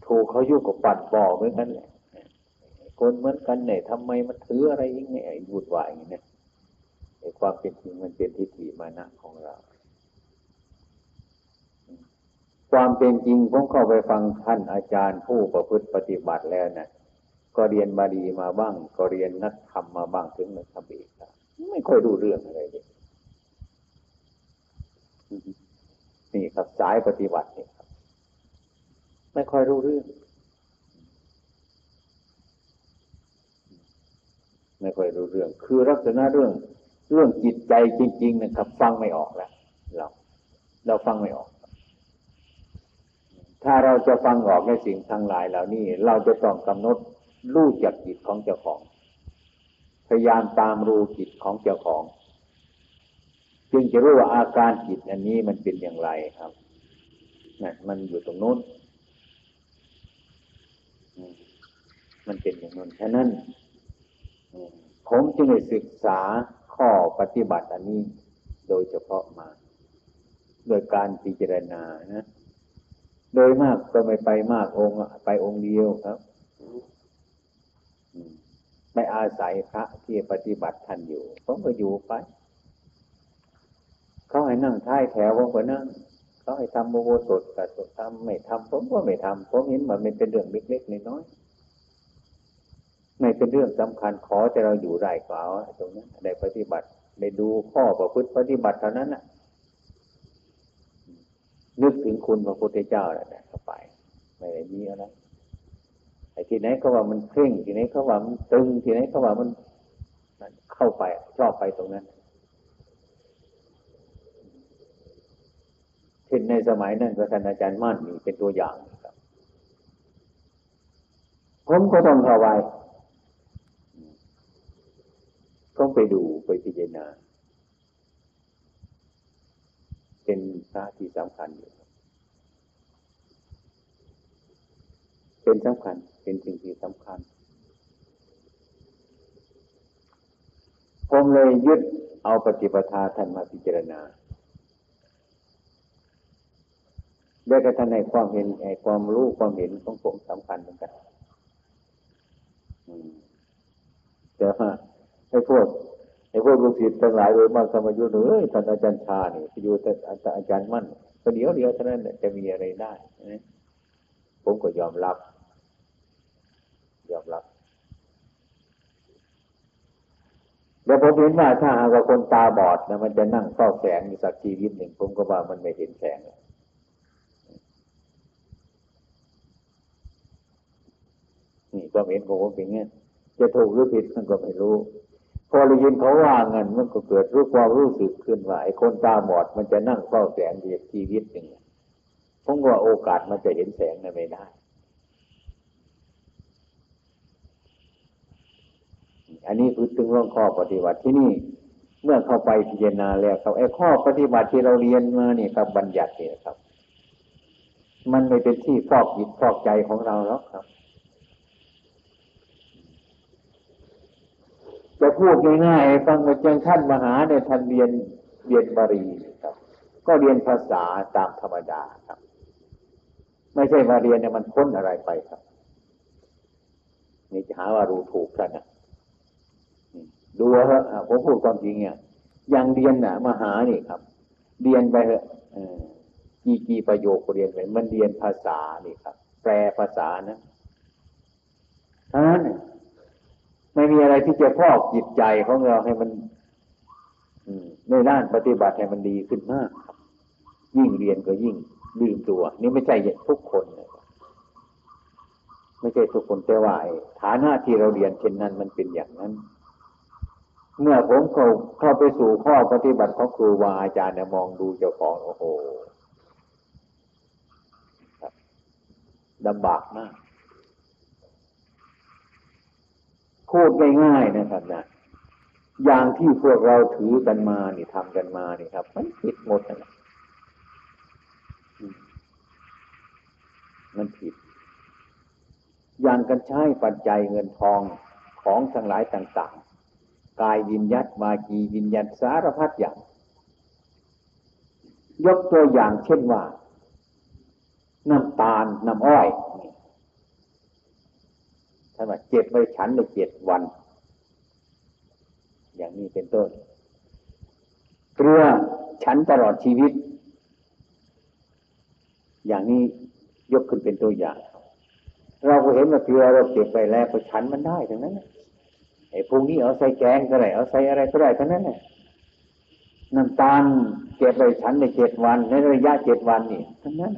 ถูกเขายุ่กับปั่นบ่อเหมือนกันแหละคนเหมือนกันเนี่ยทำไมมันถืออะไรอย่างเงี้ยวุ่นวายอย่างเงี้ยไอ้ความเป็นจริงมันเป็นทิฏฐิมานะของเรา ความเป็นจริงผมเข้าไปฟังท่านอาจารย์ผู้ประพฤติปฏิบัติแล้วนะ่ะก็เรียนบาลีมาบ้าง ก็เรียนนักธรรมมาบ้างถึงนักธรรมอีก ไม่ค่อยรู้เรื่องอะไรเลยนี่ครับสายปฏิบัตินี่ครับ ไม่ค่อยรู้เรื่อง ไม่ค่อยรู้เรื่อง คือลักษณะเรื่อง เรื่องจิตใจจริง ๆ นะครับ ฟังไม่ออกแล้วเราเราฟังไม่ออก ถ้าเราจะฟังออกในสิ่งทั้งหลายเหล่านี้ เราจะต้องกำหนดรู้จักจิตของเจ้าของ พยายามตามรู้จิตของเจ้าของ จึงจะรู้ว่าอาการจิตอันนี้มันเป็นอย่างไรครับนะมันอยู่ตรงนู้นมันเป็นอย่างนั้นฉะนั้นผมจึงได้ศึกษาข้อปฏิบัติอันนี้โดยเฉพาะมา โดยการพิจารณานะ โดยมากก็ไม่ไปมากองค์ไปองค์เดียวครับ ไม่อาศัยพระที่ปฏิบัติท่านอยู่ ผมก็อยู่ไป เขาให้นั่งท้ายแถวผมก็นั่ง เขาให้ทำโมโหสดกับทำไม่ทำผมก็ไม่ทำผมเห็นมันเป็นเรื่องเล็กๆน้อยๆไม่เป็นเรื่องสำคัญขอแต่เราอยู่ได้กล่าวตรงนั้นได้ปฏิบัติได้ดูข้อประพฤติปฏิบัติเท่านั้นน่ะ นึกถึงคุณพระพุทธเจ้าแหละเข้าไป ไม่ได้มีอะไร ไอ้ที่ไหนเขาว่ามันเคร่งที่ไหนเขาว่ามันตึงที่ไหนเขาว่ามันเข้าไปชอบไปตรงนั้นเช่นในสมัยนั้นพระท่านอาจารย์มั่นนี่เป็นตัวอย่างครับ ผมก็ต้องเข้าไปต้องไปดูไปพิจารณา เป็นพระที่สำคัญอยู่เป็นสำคัญ เป็นสิ่งที่สำคัญ ผมเลยยึดเอาปฏิปทาท่านมาพิจารณาได้กระทันในความเห็นไอความรู้ความเห็นของผมสำคัญเหมือนกันแต่ว่าไอ้พวกไอ้พวกลูกศิษย์ทั้งหลายโดยมากสมัยยุเอ้ยท่านอาจารย์ชาเนี่ยอยู่แต่อาจารย์มั่นประเดี๋ยวเดียวเท่านั้นจะมีอะไรได้ผมก็ยอมรับ ยอมรับแล้วผมเห็นว่าถ้าหากว่าคนตาบอดนะมันจะนั่งเฝ้าแสงอยู่สักชีวิตหนึ่งผมก็ว่ามันไม่เห็นแสงนี่ความเห็นของผมเป็นงี้จะถูกหรือผิดมันก็ไม่รู้ พอเรายินเขาว่าเงินมันก็เกิดรู้ความรู้สึกขึ้นว่าไอ้คนตาบอดมันจะนั่งเฝ้าแสงอยู่ชีวิตหนึ่งผมว่าโอกาสมันจะเห็นแสงนั้นไม่ได้ อันนี้คือถึงเรื่องข้อปฏิบัติที่นี่ เมื่อเข้าไปพิจารณาแล้วครับไอ้ข้อปฏิบัติที่เราเรียนมาเนี่ยครับบัญญัติเนี่ยครับ มันไม่เป็นที่ฟอกจิตฟอกใจของเราหรอกครับจะพูดง่ายๆฟังว่าจ้าท่านมหาเนี่ยท่านเรียนเรียนบาลีครับ ก็เรียนภาษาตามธรรมดาครับ ไม่ใช่มาเรียนเนี่ยมันพ้นอะไรไปครับ นี่จะหาว่ารู้ถูกกันนะ ดูเถอะผมพูดความจริงเนี่ยยังเรียนน่ะมหานี่ครับ เรียนไปเถอะกี่กี่ประโยคเรียนไปมันเรียนภาษานี่ครับ แปลภาษานะท่านั้นไม่มีอะไรที่จะพอกจิตใจของเราให้มันในด้านปฏิบัติให้มันดีขึ้นมากครับ ยิ่งเรียนก็ยิ่งลืมตัว นี่ไม่ใช่ทุกคนไม่ใช่ทุกคนแต่ว่าฐานะที่เราเรียนเช่นนั้นมันเป็นอย่างนั้น เมื่อผมเข้าเข้าไปสู่ข้อปฏิบัติของครูวาอาจารย์เนี่ยมองดูเจ้าของโอ้โหลำบากมาก พูดง่ายๆนะครับนะอย่างที่พวกเราถือกันมานี่ทำกันมานี่ครับ มันผิดหมดนะมันผิด อย่างกันใช้ปัจจัยเงินทองของทั้งหลายต่าง กายวิญญัตมากีวิญญัตสารพัดอย่าง ยกตัวอย่างเช่นว่า น้ำตาลน้ำอ้อยท่านว่าเจ็บไปฉันในเจ็ดวัน อย่างนี้เป็นต้นเกลือฉันตลอดชีวิต อย่างนี้ยกขึ้นเป็นตัวอย่าง เราก็เห็นว่าเกลือเราเก็บไปแล้วก็ฉันมันได้ทั้งนั้น อ้พวกนี้เอาใส่แกงก็ได้เอาใส่อะไรก็ได้ทั้งนั้นแหละน้ำตาลเก็บไปฉันในเจ็ดวันในระยะเจ็ดวันนี่ทั้งนั้น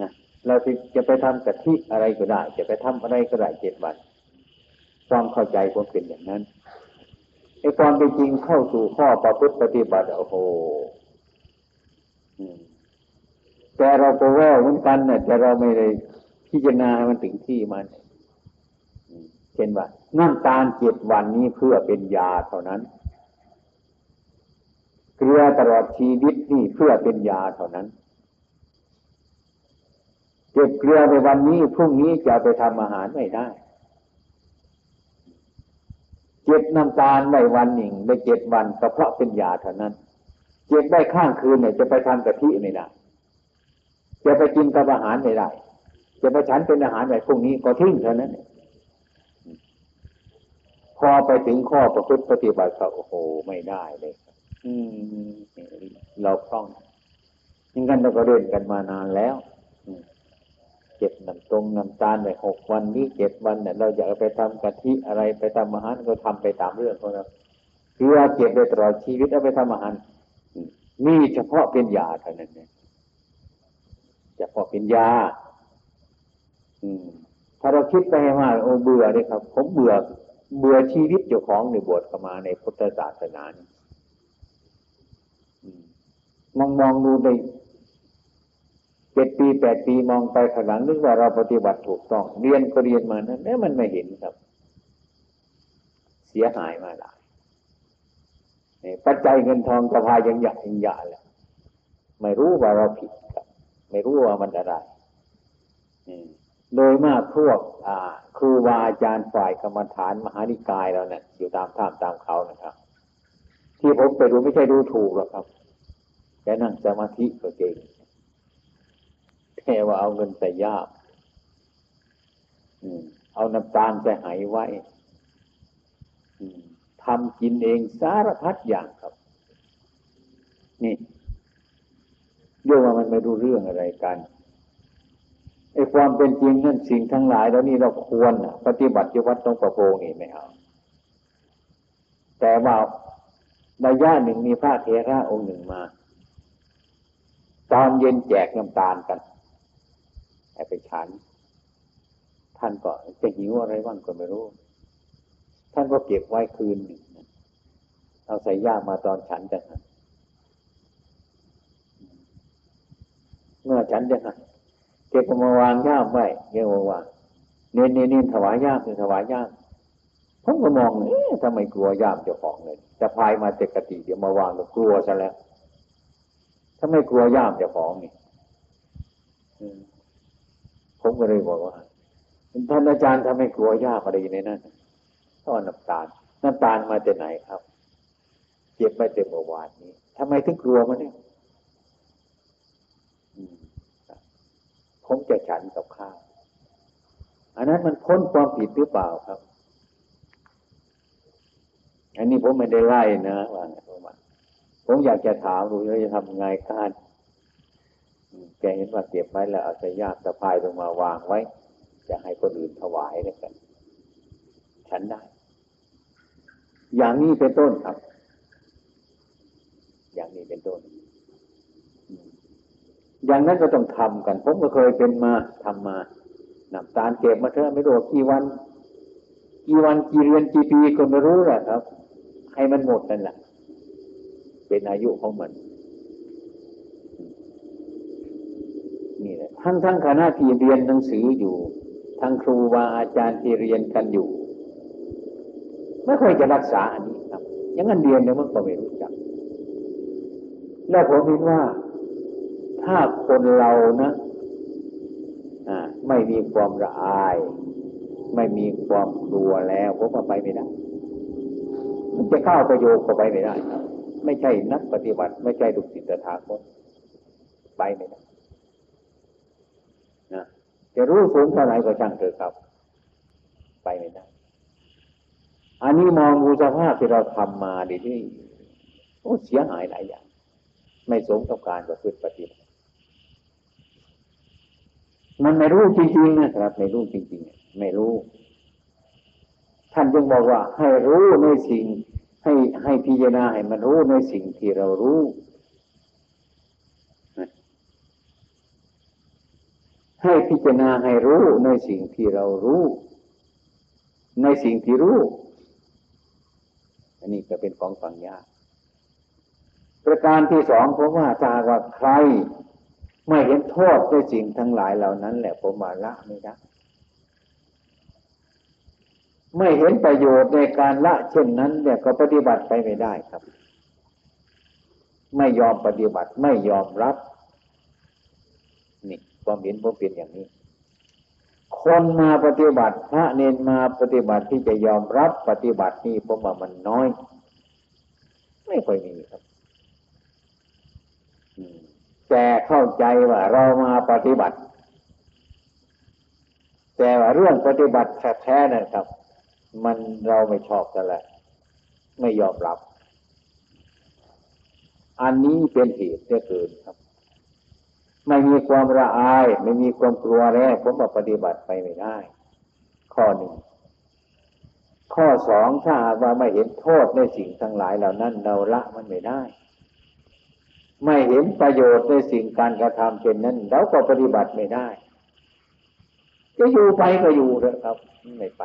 นะเราจะไปทำกะทิอะไรก็ได้ จะไปทำอะไรก็ได้เจ็ดวัน ความเข้าใจควรเป็นอย่างนั้นไอ้ความเป็นจริงเข้าสู่ข้อประพฤติปฏิบัติโอ้โหแต่เราก็ว่าเหมือนกันนะแต่เราไม่ได้พิจารณาให้มันถึงที่มัน ช่นว่าน้ำตาลเจ็ดวันนี้เพื่อเป็นยาเท่านั้น เกลือตลอดชีวิตนี่เพื่อเป็นยาเท่านั้น เก็บเกลือในวันนี้พรุ่งนี้จะไปทำอาหารไม่ได้เจ็บน้ำตาลในวันหนึ่งในเจ็ดวันก็เพราะเป็นยาเท่านั้น เจ็บได้ข้างคืนเนี่ยจะไปทำกะทิไม่ได้จะไปกินกับอาหารไม่ได้จะไปฉันเป็นอาหารในพรุ่งนี้ก็ทิ้งเท่านั้น พอไปถึงข้อประพฤติปฏิบัติก็โอ้โหไม่ได้เลยอืมเราคล่องยังกันเราก็เล่นกันมานานแล้วเก็บน้ำตรงน้ำตาลไปหกวันนี้เจ็ดวันเนี่ยเราอยากไปทำกะทิอะไรไปทำอาหารก็ทำไปตามเรื่องของเราคือว่าเก็บไปตลอดชีวิตเอาไปทำอาหารนี่เฉพาะเป็นยาเท่านั้นเนี่ยเฉพาะเป็นยาอืมถ้าเราคิดไปให้มากโอ้เบื่อเลยครับ ผมเบื่อ เบื่อชีวิตเจ้าของในบวชเข้ามาในพุทธศาสนานี่มองมองดูในเจ็ดปีแปดปีมองไปข้างหลังนึกว่าเราปฏิบัติถูกต้อง เรียนก็เรียนมานะนี่มันไม่เห็นครับ เสียหายมาหลายปัจจัยเงินทองกระพายยังหยักยังหยาแหละไม่รู้ว่าเราผิดครับ ไม่รู้ว่ามันอะไร โดยมากพวกครูบาอาจารย์ฝ่ายกรรมฐานมหานิกายเราเนี่ยอยู่ตามถ้ำตามเขานะครับ ที่ผมไปดูไม่ใช่ดูถูกหรอกครับแค่นั่งสมาธิก็เก่งแค่ว่าเอาเงินใส่ยาบเอาน้ำตาลใส่หายไว้ทำกินเองสารพัดอย่างครับ นี่เรื่องว่ามันไม่รู้เรื่องอะไรกัน ไอ้ความเป็นจริงนั่นสิ่งทั้งหลายแล้วนี่เราควรปฏิบัติที่วัดตรงประโพนี่ไม่เอาแต่ว่าระยะหนึ่งมีพระเทระองค์หนึ่งมา ตอนเย็นแจกน้ำตาลกันให้ไปฉัน ท่านก็จะหิวอะไรบ้างก็ไม่รู้ ท่านก็เก็บไว้คืนหนึ่งเอาใส่ย่ามาตอนฉันจังเมื่อฉันจะหัน เก็บมาวางย่ามไว้เรียกว่าเน้นเน้นถวายย่ามคือถวายย่ามผมก็มองเอ๊ะทำไมกลัวย่ามเจ้าของเลยจะพายมาเจกติเดี๋ยวมาวางก็กลัวซะแล้วถ้าไม่กลัวย่ามเจ้าของนี่ผมก็เลยบอกว่าท่านอาจารย์ทำไมกลัวย่ามอะไรในนั้นท่อน้ำตาลน้ำตาลมาจากไหนครับ เก็บมาเต็มเมื่อวานนี้ทำไมถึงกลัวมันเนี่ย ผมจะฉันกับข้าวอันนั้นมันพ้นความผิดหรือเปล่าครับ อันนี้ผมไม่ได้ไล่นะว่าผมผมอยากจะถามดูว่าจะทำไงการแกเห็นว่าเก็บไว้แล้วเอาใส่ยากสะพายลงมาวางไว้ จะให้คนอื่นถวายแล้วกันฉันได้ อย่างนี้เป็นต้นครับ อย่างนี้เป็นต้น อย่างนั้นก็ต้องทำกัน ผมก็เคยเป็นมาทำมาน้ำตาลเก็บมาเถอะไม่รู้กี่วัน กี่วันกี่เดือนกี่ปีก็ไม่รู้แหละครับ ให้มันหมดนั่นแหละเป็นอายุของมันนี่แหละทั้งทั้งคณะที่เรียนหนังสืออยู่ ทั้งครูบาอาจารย์ที่เรียนกันอยู่ ไม่ค่อยจะรักษาอันนี้ครับ อย่างนั้นเรียนเนี่ยมันก็ไม่รู้จัก แล้วผมคิดว่า ถ้าคนเรานะไม่มีความละอาย ไม่มีความกลัวแล้วผมก็ไปไม่ได้จะเข้าประโยชน์ก็ไปไม่ได้ครับ ไม่ใช่นักปฏิบัติ ไม่ใช่ดุสิตถาคตไปไม่ได้นะจะรู้สูงเท่าไหร่ก็ช่างเถอะครับ ไปไม่ได้ อันนี้มองดูสภาพที่เราทำมาดีที่โอ้เสียหายหลายอย่าง ไม่สมกับการประพฤติปฏิบัติ มันไม่รู้จริงๆนะครับ ไม่รู้จริงๆ ไม่รู้ ท่านจึงบอกว่า ให้รู้ในสิ่ง ให้ให้พิจารณาให้มันรู้ในสิ่งที่เรารู้ให้พิจารณาให้รู้ในสิ่งที่เรารู้ ในสิ่งที่รู้ อันนี้จะเป็นของฝังยากประการที่สองเพราะว่าจาว่าใคร ไม่เห็นโทษในสิ่งทั้งหลายเหล่านั้น แหละผมมาละไม่ได้ไม่เห็นประโยชน์ในการละเช่นนั้น เนี่ยก็ปฏิบัติไปไม่ได้ครับ ไม่ยอมปฏิบัติไม่ยอมรับ นี่ความเห็นผมเป็นอย่างนี้ คนมาปฏิบัติ พระเนนมาปฏิบัติที่จะยอมรับปฏิบัตินี่ผมว่ามันน้อย ไม่ค่อยมีครับ อืม แต่เข้าใจว่าเรามาปฏิบัติ แต่ว่าเรื่องปฏิบัติแท้ๆนั่นครับ มันเราไม่ชอบกันแหละไม่ยอมรับ อันนี้เป็นเหตุที่เกิดครับ ไม่มีความละอาย ไม่มีความกลัวแล้วผมว่าปฏิบัติไปไม่ได้ ข้อหนึ่งข้อสองถ้าว่าไม่เห็นโทษในสิ่งทั้งหลายเหล่านั้น เราละมันไม่ได้ ไม่เห็นประโยชน์ในสิ่งการกระทำเป็นนั้นเราก็ปฏิบัติไม่ได้ จะอยู่ไปก็อยู่เถอะครับ ไม่ไป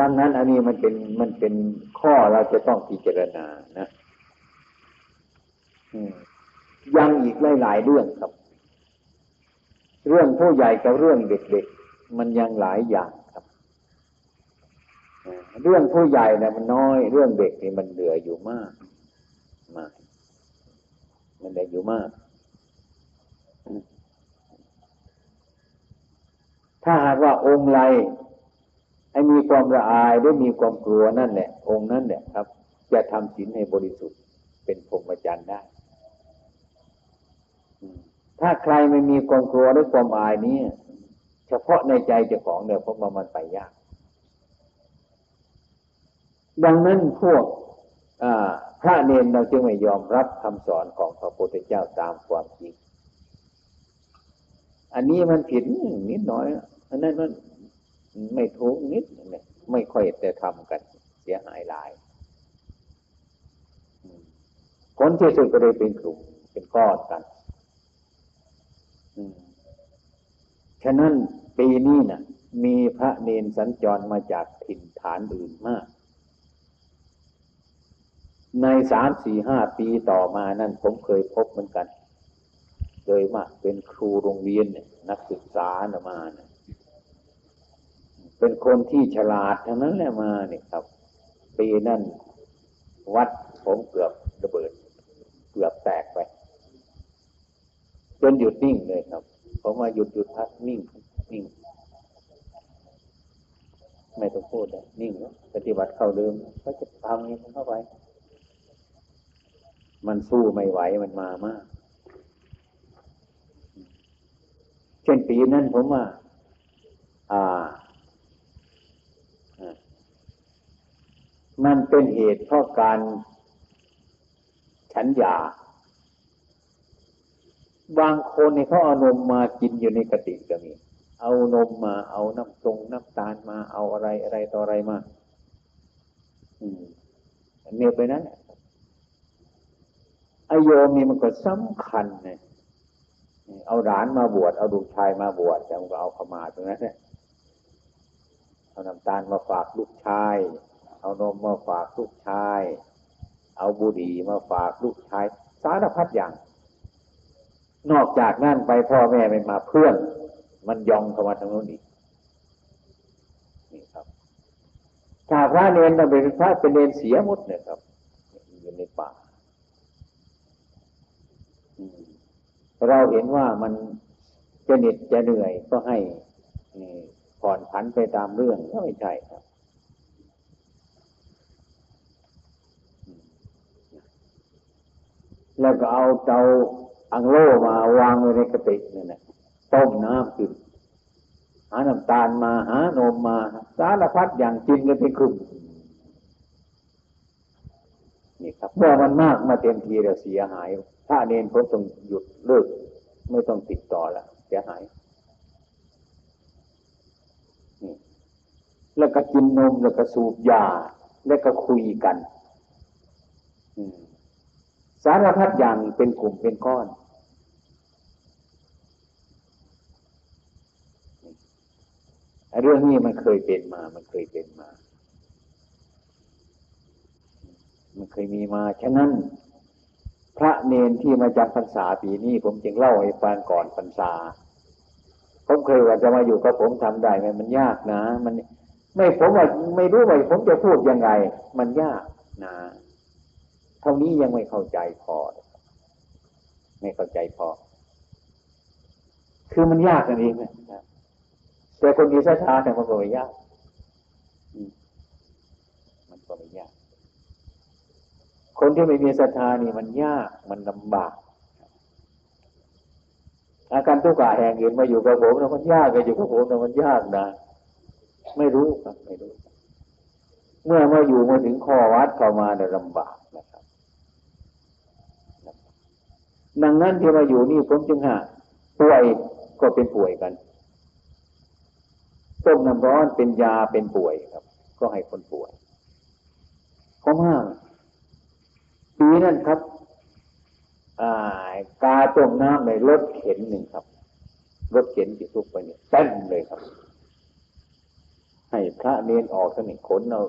ดังนั้นอันนี้มันเป็นมันเป็นข้อเราจะต้องพิจารณานะยังอีกหลายๆเรื่องครับ เรื่องผู้ใหญ่กับเรื่องเด็กๆ มันยังหลายอย่างครับ เรื่องผู้ใหญ่นะมันน้อย เรื่องเด็กนี่มันเหลืออยู่มาก มันเหลือยู่มาก ถ้าหากว่าองค์ไรให้มีความละอายด้มีความกลัวนั่นแหละ องค์นั่นแหละครับ จะทำศีลให้บริสุทธิ์เป็นพรหมจรรย์ได้ถ้าใครไม่มีความกลัวหรือความอายนี้เฉพาะในใจเจ้าของเนี่ยเพราะมันไปยาก ดังนั้นพวก พระเนนเราจึงไม่ยอมรับคำสอนของพระพุทธเจ้าตามความจริง อันนี้มันผิดนิดหน่อย อันนั้นมันไม่ถูกนิดเนี่ยไม่ค่อยแต่ทำกันเสียหายหลายคนที่สุดก็เลยเป็นกลุ่มเป็นก้อนกันฉะนั้นปีนี้นะ่ะ มีพระเนนสัญจรมาจากถิ่นฐานอื่นมาก ในสามสี่ห้าปีต่อมานั่นผมเคยพบเหมือนกันโดยมากเป็นครูโรงเรียนนักศึกษานะมาเนี่ยเป็นคนที่ฉลาดทั้งนั้นแหละมาเนี่ยครับ ปีนั่นวัดผมเกือบระเบิด เกือบแตกไปจนหยุดนิ่งเลยครับผมมาหยุดหยุดพักนิ่งนิ่งไม่ต้องพูดเลยนิ่งปฏิบัติเข้าเดิมก็จะทำนี้เข้าไป มันสู้ไม่ไหวมันมามาก เช่นปีนั้นผมว่า อ่า มันเป็นเหตุเพราะการฉันยาบางคนเนี่ยเขาเอานมมากินอยู่ในกติก็มี เอานมมา เอาน้ำตรงน้ำตาลมา เอาอะไรอะไรต่ออะไรมา อืมเนียไปนั้นไอโยมนี่มันก็สำคัญเนี่ยเอาหลานมาบวชเอาลูกชายมาบวชแต่มันก็เอาขมาตรงนั้นเนี่ยเอาน้ำตาลมาฝากลูกชาย เอานมมาฝากลูกชาย เอาบุหรี่มาฝากลูกชาย สารพัดอย่าง นอกจากนั่นไปพ่อแม่ไม่มาเพื่อน มันยองเข้ามาทางโน้นอีกนี่ครับถ้าพระเนรเราเป็นพระเป็นเนรเสียหมดเนี่ยครับอยู่ในป่า เราเห็นว่ามันจะเหน็ดจะเหนื่อยก็ให้ผ่อนผันไปตามเรื่องก็ไม่ใช่ครับแล้วก็เอาเตาอังโลมาวางไว้ในกระติกนี่นะต้มน้ำกินหาน้ำตาลมาหานมมา สารพัดอย่างกินกันเป็นกลุ่มนี่ครับเมื่อมันมากมาเต็มทีเราเสียหาย ถ้าเนนผมต้องหยุดเลิกไม่ต้องติดต่อละเสียหายแล้วก็กินนมแล้วก็สูบยา แล้วก็คุยกันสารพัดอย่างเป็นกลุ่มเป็นก้อน เรื่องนี้มันเคยเป็นมา มันเคยเป็นมา มันเคยมีมา ฉะนั้น พระเนนที่มาจำพรรษาปีนี้ ผมจึงเล่าให้ฟังก่อนพรรษา ผมเคยว่าจะมาอยู่กับผมทำได้ไหมมันยากนะ มันไม่ผมว่าไม่รู้ว่าผมจะพูดยังไง มันยากนะ เท่านี้ยังไม่เข้าใจพอ ไม่เข้าใจพอ คือมันยากกันเองนะแต่คนมีศรัทธาแต่มันก็ไม่ยากมันก็ไม่ยาก คนที่ไม่มีศรัทธานี่มันยากมันลำบาก อาการทุกข์กาแห่งอื่นมาอยู่กับผมนะมันยากกับอยู่กับผมนะมันยากนะ ไม่รู้ครับไม่รู้ เมื่อมาอยู่มาถึงข้อวัดเข้ามาเนี่ยลำบากนะครับ ดังนั้นที่มาอยู่นี่ผมจึงหาป่วยก็เป็นป่วยกันต้มน้ำร้อนเป็นยาเป็นป่วยครับ ก็ให้คนป่วยข้อห้าปี นั่นครับกาต้มน้ำในรถเข็นหนึ่งครับ รถเข็นที่ทุกไปเนี่ยเต้นเลยครับ ให้พระเนนออกสนิทขนเอา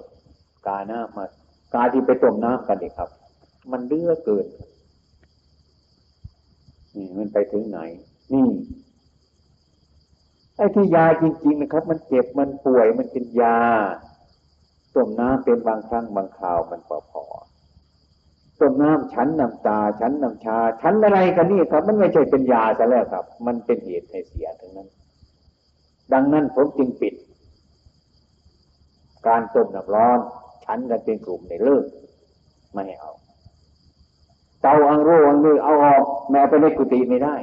กาหน้ามากาที่ไปต้มน้ำกันนี่ครับ มันเลือเกินนี่มันไปถึงไหน นี่ไอ้ที่ยาจริง ๆ นะครับ มันเจ็บมันป่วยมันเป็นยาต้มน้ำเป็นบางครั้งบางคราวมันพอพอ ต้มน้ำชั้นน้ำตาชั้นน้ำชาชั้นอะไรกันนี่ครับ มันไม่ใช่เป็นยาซะแล้วครับ มันเป็นเหตุให้เสียทั้งนั้น ดังนั้นผมจึงปิด การต้มน้ำร้อน ชั้นกันเป็นกลุ่มในเลิกไม่ให้เอาเตาอังโรอังนือเอาออกแม้ไปในกุฏิไม่ได้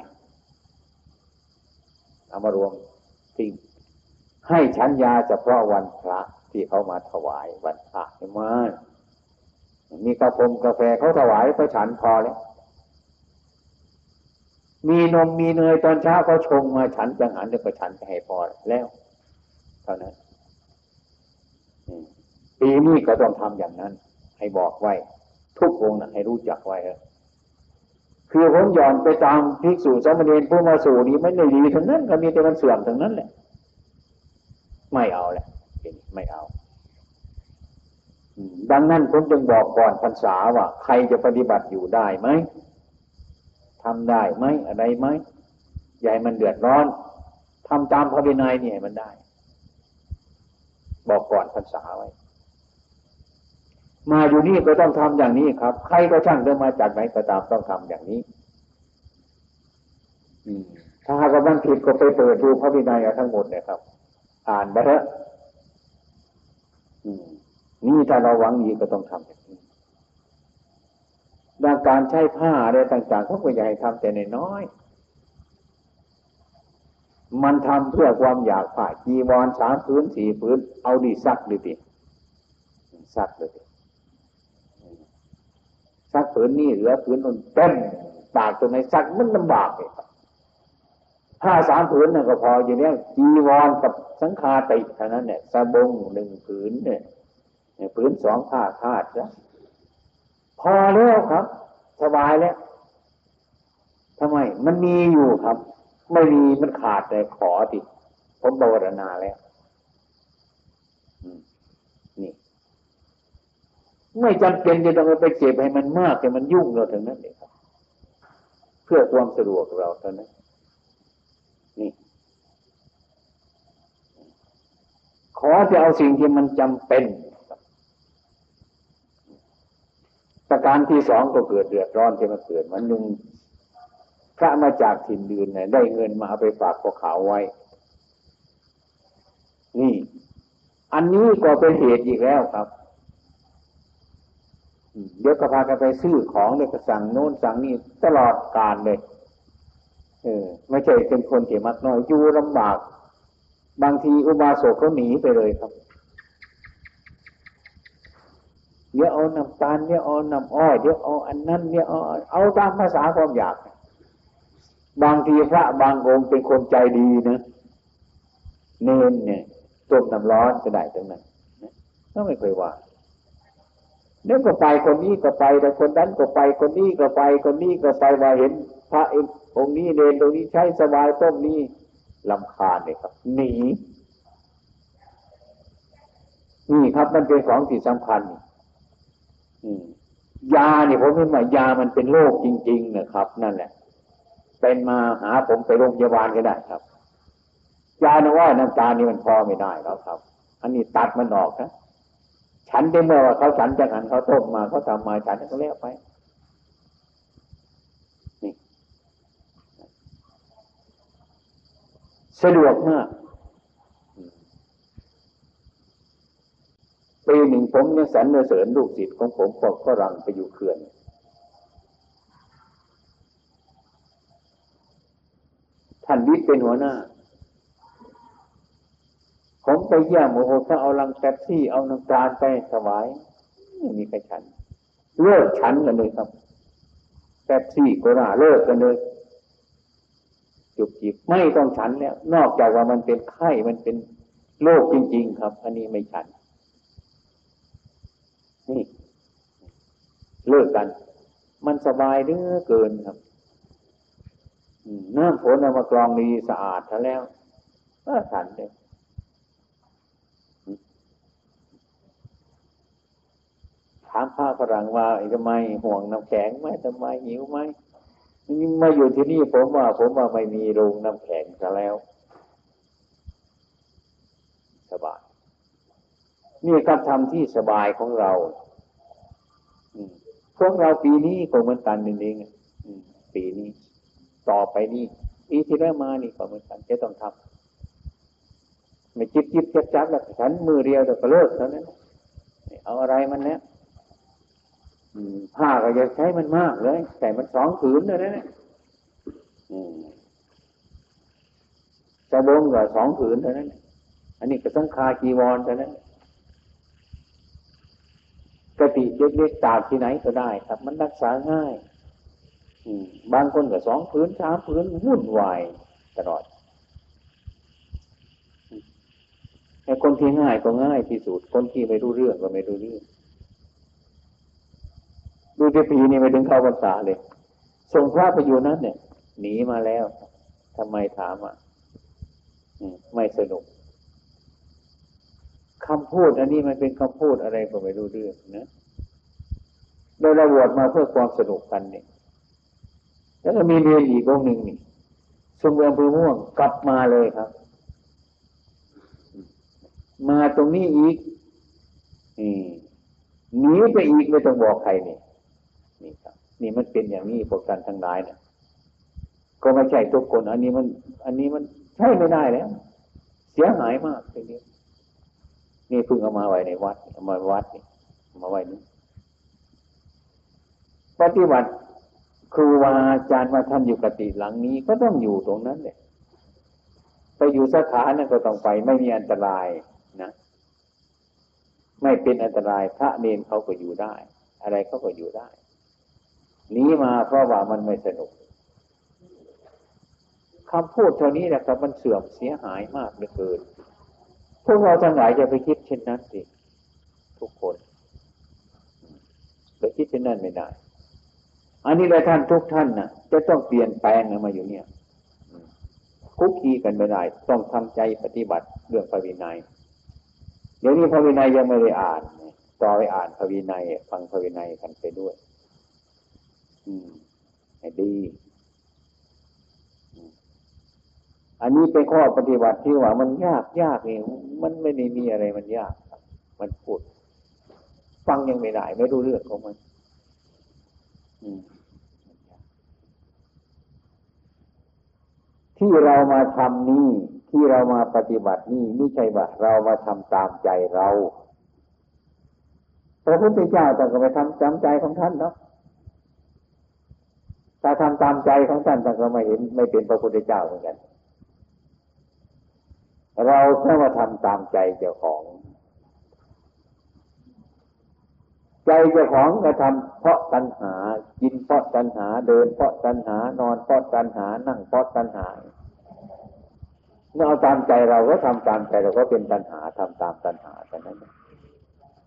เอามารวมทิ้งให้ชั้นยาเฉพาะวันพระที่เขามาถวายวันพระให้มา มีกาแฟกาแฟเขาถวายเขาฉันพอแล้วมีนมมีเนยตอนเช้าเขาชงมาฉันจังหันเดี๋ยวก็ฉันจะให้พอแล้วเท่านั้นปีนี้ก็ต้องทำอย่างนั้น ให้บอกไว้ ทุกวงนะให้รู้จักไว้คือผมหย่อนไปตามภิกษุสามเณรผู้มาสู่นี้ไม่ได้ดีทั้งนั้น ก็มีแต่มันเสื่อมทั้งนั้นแหละ ไม่เอาแหละไม่เอา ดังนั้นผมจึงบอกก่อนพรรษาว่า ใครจะปฏิบัติอยู่ได้ไหมทำได้ไหมอะไรไหมใหญ่มันเดือดร้อนทำตามพระวินัยเนี่ยมันได้ บอกก่อนพรรษาไว้ มาอยู่นี่ก็ต้องทำอย่างนี้ครับ ใครก็ช่างเดินมาจากไหนก็ตามต้องทำอย่างนี้ถ้าหากว่ามันผิดก็ไปเปิดดูพระวินัยทั้งหมดเนี่ยครับ อ่านไปเถอะ นี่ถ้าเราหวังดีก็ต้องทำอย่างนี้ดังการใช้ผ้าอะไรต่างๆเขาก็อยากให้ทำแต่ในน้อย มันทำเพื่อความอยากผ่าจีวรสามพื้นสี่พื้น เอาดีซักดีดิซักเลยซักผืนนี่เหลือผืนนนเต็มตากตรงไหนซักมันลำบากเลยผ้าสามผืนนั่นก็พออย่างนี้จีวรกับสังฆาติเท่านั้นเนี่ยสบงหนึ่งผืนเนี่ย พื้นสองผ้าคาดนะพอแล้วครับ สบายแล้วทำไม มันมีอยู่ครับ ไม่มีมันขาดแต่ขอติผมบวรณาแล้วนี่ ไม่จำเป็นจะต้องไปเก็บให้มันมากแต่มันยุ่งเราถึงนั้นเองครับ เพื่อความสะดวกเราเท่านั้นนี่ขอจะเอาสิ่งที่มันจำเป็น ประการที่สองก็เกิดเดือดร้อนที่มาเกิดมันหนึ่งพระมาจากถิ่นดื่นเนี่ยได้เงินมาเอาไปฝากพวกเขาไว้ นี่ อันนี้ก็เป็นเหตุอีกแล้วครับเดี๋ยวก็พากันไปซื้อของเดี๋ยก็สั่งโน้นสั่งนี่ตลอดการเลย เออ ไม่ใช่เป็นคนเที่มักน้อยอยู่ลำบาก บางทีอุบาสกเขาหนีไปเลยครับ เดี๋ยวเอาน้ำตาลเดี๋ยวเอาน้ำอ้อยเดี๋ยวเอาอันนั้นเดี๋ยวเอาเอาตามภาษาความอยาก บางทีพระบางองค์เป็นคนใจดีนะเนนเนี่ยต้มน้ำร้อนก็ได้ตรงนั้นก็ไม่เคยว่าเดี๋ยวก็ไปคนนี้ก็ไปแต่คนนั้นก็ไปคนนี้ก็ไปคนนี้ก็ไปมาเห็น พระเององค์นี้เนนตรงนี้ใช้สบายต้มนี้ลำคาญเนี่ยครับ หนีนี่ครับมันเป็นของที่สำคัญ ยาเนี่ยผมเห็นว่ายามันเป็นโรคจริง ๆ นะครับ นั่นแหละ เป็นมาหาผมไปโรงพยาบาลก็ได้ครับยาหนว่าน้ำตานี่มันพอไม่ได้แล้วครับ อันนี้ตัดมันออกนะฉันได้เมื่อว่าเขาฉันจากนั้นเขาต้มมาเขาทำมาฉันก็เลี้ยไปนี่สะดวกมาก ปีหนึ่งผมยังสรรเสริญลูกศิษย์ของผมก็ฝรั่งไปอยู่เขื่อนท่านวิทย์เป็นหัวหน้า ผมไปเยี่ยมโอ้โหถ้าเอาลังแป๊บซี่เอาน้ำตาลไปถวายไม่มีใครฉัน เลิกฉันกันเลยครับแป๊บซี่โกราเลิกกันเลยจุบจิบไม่ต้องฉันแล้ว นอกจากว่ามันเป็นไข้มันเป็นโรคจริง ๆ ครับ อันนี้ไม่ฉัน นี่เลิกกัน มันสบายเด้อเกินครับน้ำฝนเอามากรองดีสะอาดแล้วก็ฉันเลยถามพระฝรั่งว่าทำไมห่วงน้ำแข็งไหมทำไมหิวไหมมาอยู่ที่นี่ผมว่า ผมว่าไม่มีโรงน้ำแข็งซะแล้ว สบาย นี่การทำที่สบายของเราพวกเราปีนี้ก็เหมือนกันนี่เองปีนี้ ต่อไปนี้ปีที่แล้วมานี่ก็เหมือนกันจะต้องทำไม่จิบจิบจับจับแล้วฉันมือเรียวแต่ก็เลิกเท่านั้นเอาอะไรมันเนี้ยผ้าก็จะใช้มันมากเลยใส่มันสองผืนเลยนะสบงก็สองผืนเท่านั้น อันนี้ก็ต้องคาจีวรเท่านั้น ติเล็กๆตากที่ไหนก็ได้ ครับ มันรักษาง่ายบางคนก็สองผืนสามผืนวุ่นวายตลอดไอ้คนที่ง่ายก็ง่ายที่สุด คนที่ไม่รู้เรื่องก็ไม่รู้เรื่อง ดูที่ปีนี้ไปถึงเข้าพรรษาเลยส่งพระไปอยู่นั้นเนี่ย หนีมาแล้วทำไมถามอะไม่สนุกคำพูดอันนี้มันเป็นคำพูดอะไรก็ไม่รู้เรื่องนะ โดยเราบวชมาเพื่อความสนุกกันเนี่ยแล้วก็มีเรียนอีกองหนึ่งนี่สมเด็จพระม่วงกลับมาเลยครับ มาตรงนี้อีกหนีไปอีกไม่ต้องบอกใครนี่นี่ครับ นี่มันเป็นอย่างนี้พวกกันทั้งหลายเนี่ยก็ไม่ใช่ทุกคน อันนี้มัน อันนี้มันใช่ไม่ได้แล้วเสียหายมากทีนี้นี่เพิ่งเอามาไว้ในวัดเอามาวัดนี่มาไว้นี้ ปฏิบัติครูวาอาจารย์มาทำอยู่กติหลังนี้ก็ต้องอยู่ตรงนั้นเลยไปอยู่สถานนั้นก็ต้องไป ไม่มีอันตรายนะ ไม่เป็นอันตรายพระเนนเขาก็อยู่ได้ อะไรเขาก็อยู่ได้หนีมาเพราะว่ามันไม่สนุกคำพูดเท่านี้แหละครับมันเสื่อมเสียหายมากเหลือเกิน พวกเราทั้งหลายจะไปคิดเช่นนั้นสิทุกคนไปคิดเช่นนั้นไม่ได้ อันนี้เลยท่านทุกท่านนะ่ะจะต้องเปลี่ยนแปลงมาอยู่เนี่ยคุกคีกันไม่ได้ต้องทำใจปฏิบัติเรื่องพระวินัย เดี๋ยวนี้พระวินัยยังไม่ได้อ่านต่อไปอ่านพระวินัย ฟังพระวินัยกันไปด้วย อืมดีอันนี้เป็นข้อปฏิบัติที่ว่ามันยากยากนี่มันไม่ได้มีอะไรมันยาก มันพูด ฟังยังไม่ได้ ไม่รู้เรื่องของมัน อืม ที่เรามาทำนี่ที่เรามาปฏิบัตินี่ไม่ใช่ว่าเรามาทำตามใจเราพระพุทธเจ้าต้องไปทำตามใจของท่านเนาะถ้าทำตามใจของท่านท่านก็ไม่เห็น ไม่เป็นพระพุทธเจ้าเหมือนกัน เราแค่มาทำตามใจเจ้าของ ใจเจ้าของก็ทำเพราะตัณหา กินเพราะตัณหา เดินเพราะตัณหา นอนเพราะตัณหา นั่งเพราะตัณหาเมื่อเอาตามใจเราก็ทำตามใจเราก็เป็นตัณหาทำตามตัณหาแต่นั้น